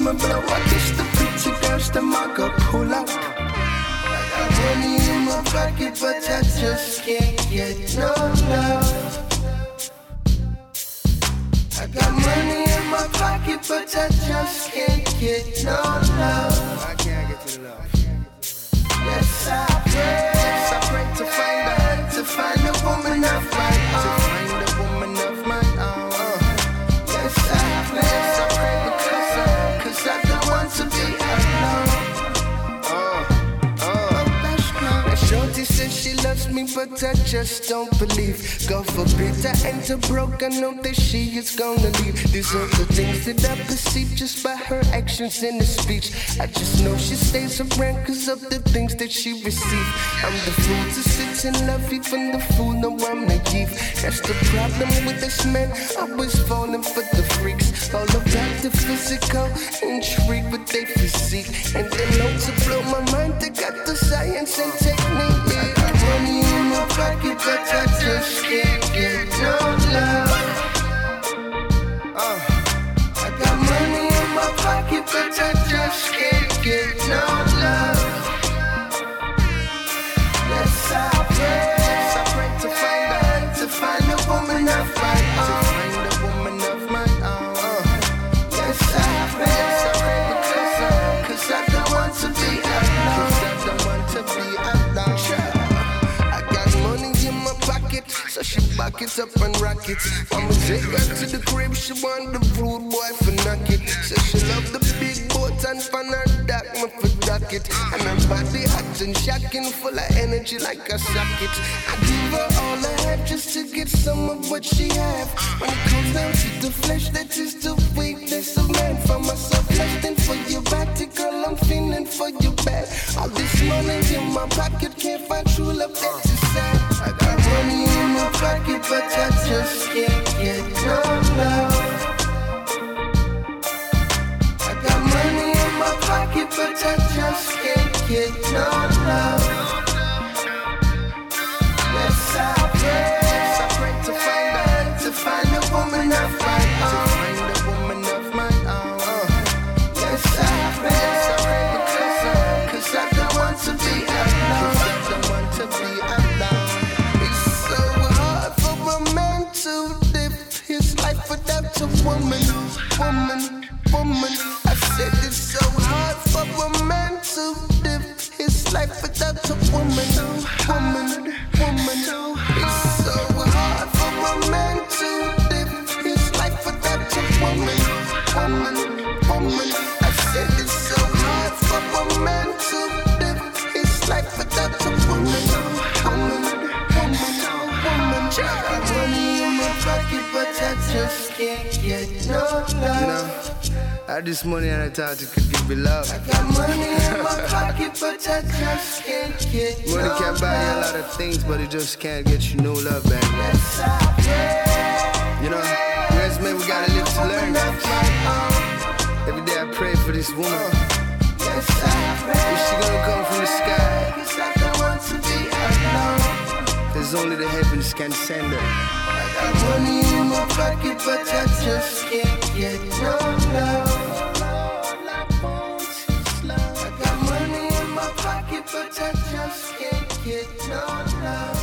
me blow. I kiss the bitch against the marker, pull up. I got money in my pocket, but I just can't get no love. I got money in my pocket, but I just can't get no love. I can't get to love. Yes, I pray. But I just don't believe. God forbid I enter broke, I know that she is gonna leave. These are the things that I perceive just by her actions and the speech. I just know she stays around cause of the things that she received. I'm the fool to sit and love, even the fool know I'm naive. That's the problem with this man, always falling for the freaks. All about the physical, intrigue with their physique. And they know to blow my mind, they got the science and technique. Yeah, Pocket, but I just can't get no love. Uh, I got money in my pocket, but I just can't get no up and rock it. I'ma take her to the crib, she want the rude boy for knock it. So she love the big boat and fan her dock, me for dock it. And her body hot and shocking, full of energy like a socket. I give her all I have just to get some of what she have. When it comes down to the flesh, that is the weakness of man. For myself, lusting for your body, girl, I'm feeling for you back. All this money in my pocket, can't find true love, that's sad. Money in my pocket, but I just can't get no love. I got money in my pocket, but I just can't get no love. To live his life without a woman, woman. I had this money and I thought it could give me love. I got money in my pocket, but I just can't get Money no can buy you a lot of things, but it just can't get you no love back. Yes, I pray. You know, yes, man, we gotta live to learn. That. Every day I pray for this woman. Uh, yes, I pray. Is she gonna come from the sky? Cause I don't want to be alone. Cause only the heavens can send her. I got money in my pocket, but I just can't get no love. But I just can't get no love.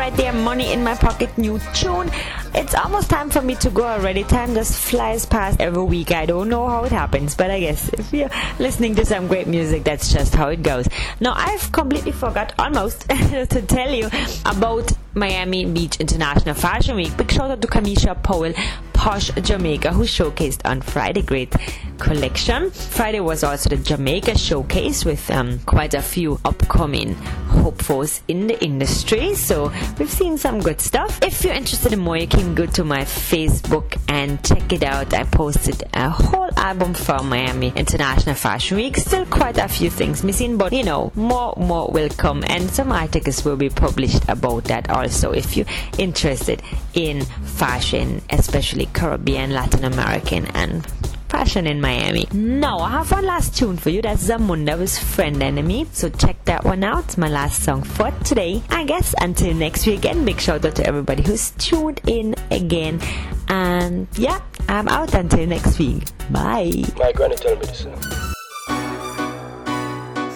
Right there, money in my pocket, new tune. It's almost time for me to go already. Time just flies past every week. I don't know how it happens, but I guess if you're listening to some great music, that's just how it goes. Now, I've completely forgot almost to tell you about Miami Beach International Fashion Week. Big shout out to Kamisha Powell, Posh Jamaica, who showcased on Friday. Great collection. Friday was also the Jamaica showcase with um, quite a few upcoming hopefuls in the industry. So we've seen some good stuff. If you're interested in more, you can go to my Facebook and check it out. I posted a whole album from Miami International Fashion Week. Still quite a few things missing, but you know, more more will come, and some articles will be published about that also. If you're interested in fashion, especially Caribbean, Latin American, and fashion in Miami. Now, I have one last tune for you. That's Zamunda with Friend Enemy. So check that one out. It's my last song for today. I guess until next week again, big shout out to everybody who's tuned in again. And yeah, I'm out until next week. Bye. My granny told me this.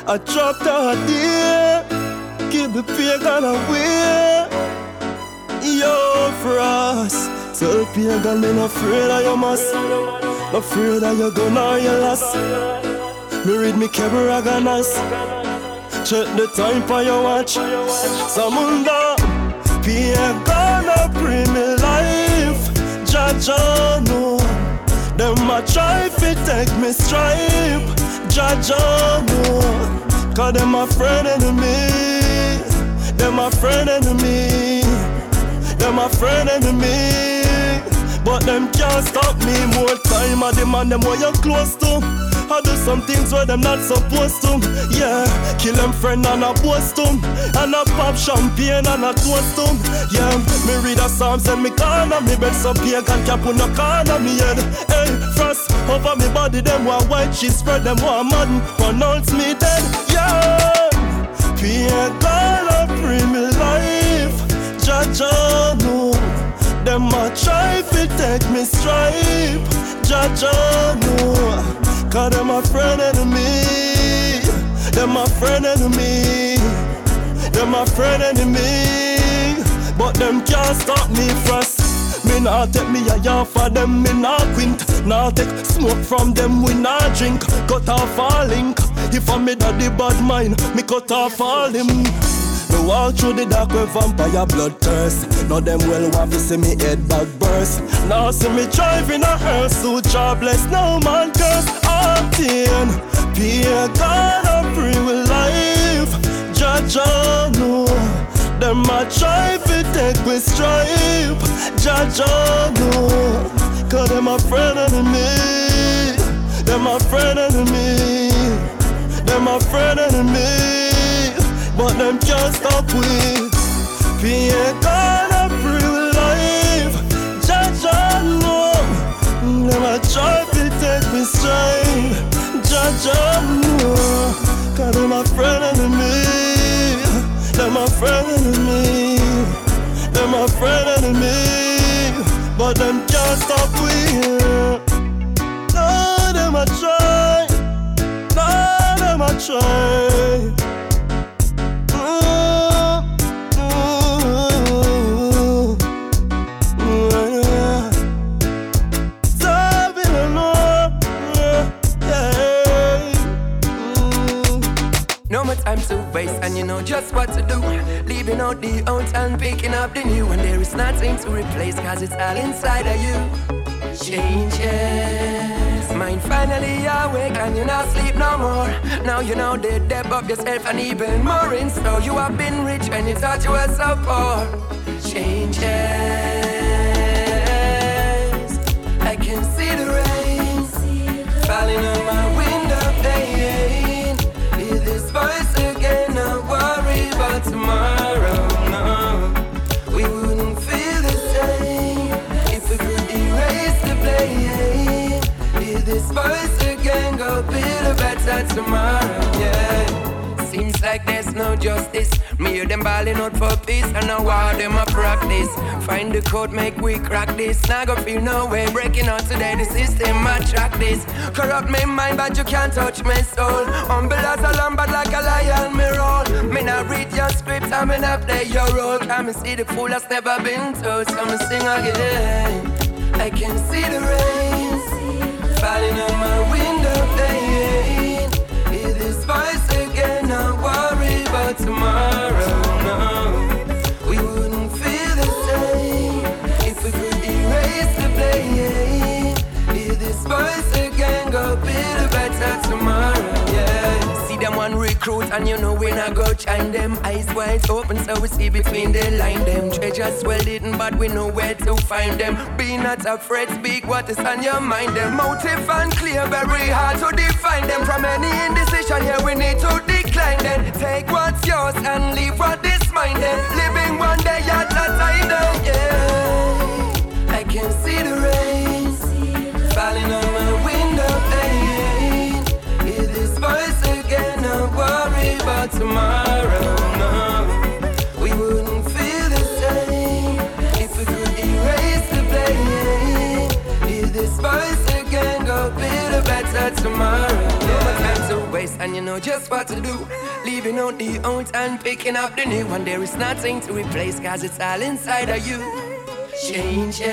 I dropped out there, keep the pagan away. Yo, frost. Tell pagan me not afraid of your mass, not afraid of your gun or your loss. Me read me Kebra Nagast, check the time for your watch. Zamunda, pagan a bring me life. Jaja no, them a try fi take me stripe. Jaja no. Cause them my friend enemy. Them my friend enemy. Them my friend enemy. But them can't stop me more time. I demand them where you're close to. I do some things where them not supposed to. Yeah, kill them friend and a boast them. And a pop champagne and a toast them. Yeah, me read a psalm, send me corner. Me bed so can't cap on the corner me head. Hey, frost over me body, them one white, she spread them one modern. Pronounce me dead. Yeah, Pierre God, me life. Jaja, no. Them a try to take me stripe. Jaja, no. Cause them my friend enemy. Them my friend enemy. Them my friend enemy. But them can't stop me frost. Me nah take me a yard for them, me nah quint Nah take smoke from them, we nah drink Cut off all link If I'm me daddy bad mind, me cut off all him me walk through the dark with vampire blood thirst. Now them well want to see me head back burst. Now see me driving a hearse, so jobless, no man curse. Octane, be a God of free with life. Judge no. Them a try to take with stripe. Judge no. Cause them a friend enemy. Them a friend enemy. Them a friend enemy but them can't stop we. Be a of real life, judge on no. Try to take me stride, judge. Cause friend enemy, them a friend enemy, them a friend enemy, but them can't stop we. No, them a try, no, them a try. And you know just what to do. Leaving out the old and picking up the new, and there is nothing to replace, cause it's all inside of you. Changes. Mind finally awake, and you're not sleep no more. Now you know the depth of yourself, and even more in store. You have been rich when you thought you were so poor. Changes. I can see the rain falling on my window tomorrow, yeah. Seems like there's no justice. Me hear them balling out for peace, and now war them a practice. Find the code, make we crack this. Now go feel no way breaking out today. The system attract this. Corrupt me mind, but you can't touch my soul. Humble as a lamb, but like a lion, me roll. Me not read your script, I me not play your role. Come and see the fool that's never been told. So me sing again. I can see the rain falling on my tomorrow. No, we wouldn't feel the same if we could erase the blame. Hear this voice again, go build a better tomorrow. Yeah, see them one recruit, and you know we not go chime them. Eyes wide open, so we see between the line. Them treasures well hidden, but we know where to find them. Be not afraid, speak what is on your mind. Them motive and clear, very hard to define them. From any indecision here, we need to Take what's yours and leave what is mine. Then living one day at a time. Then yeah, I can see the rain falling on my window pane. Hear this voice again, not worry about tomorrow. No, we wouldn't feel the same if we could erase the blame. Hear this voice again, go build a better tomorrow. And you know just what to do. Leaving out the old and picking up the new one. There is nothing to replace, cause it's all inside of you changes.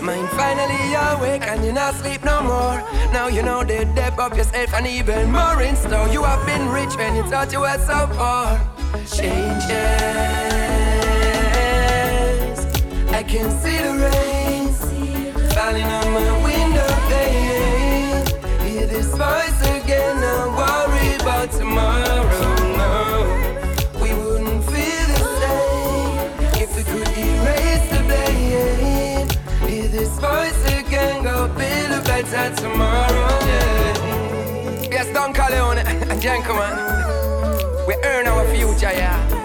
Mind finally awake and you're not sleep no more. Now you know the depth of yourself and even more in store. You have been rich when you thought you were so poor. Changes. I can see the rain falling on my window pane. Hear this voice tomorrow. We wouldn't feel the same if we could erase the. Hear this voice again, go a better tomorrow, yeah. Yes, Don Corleone and gentlemen, we earn our future, yeah.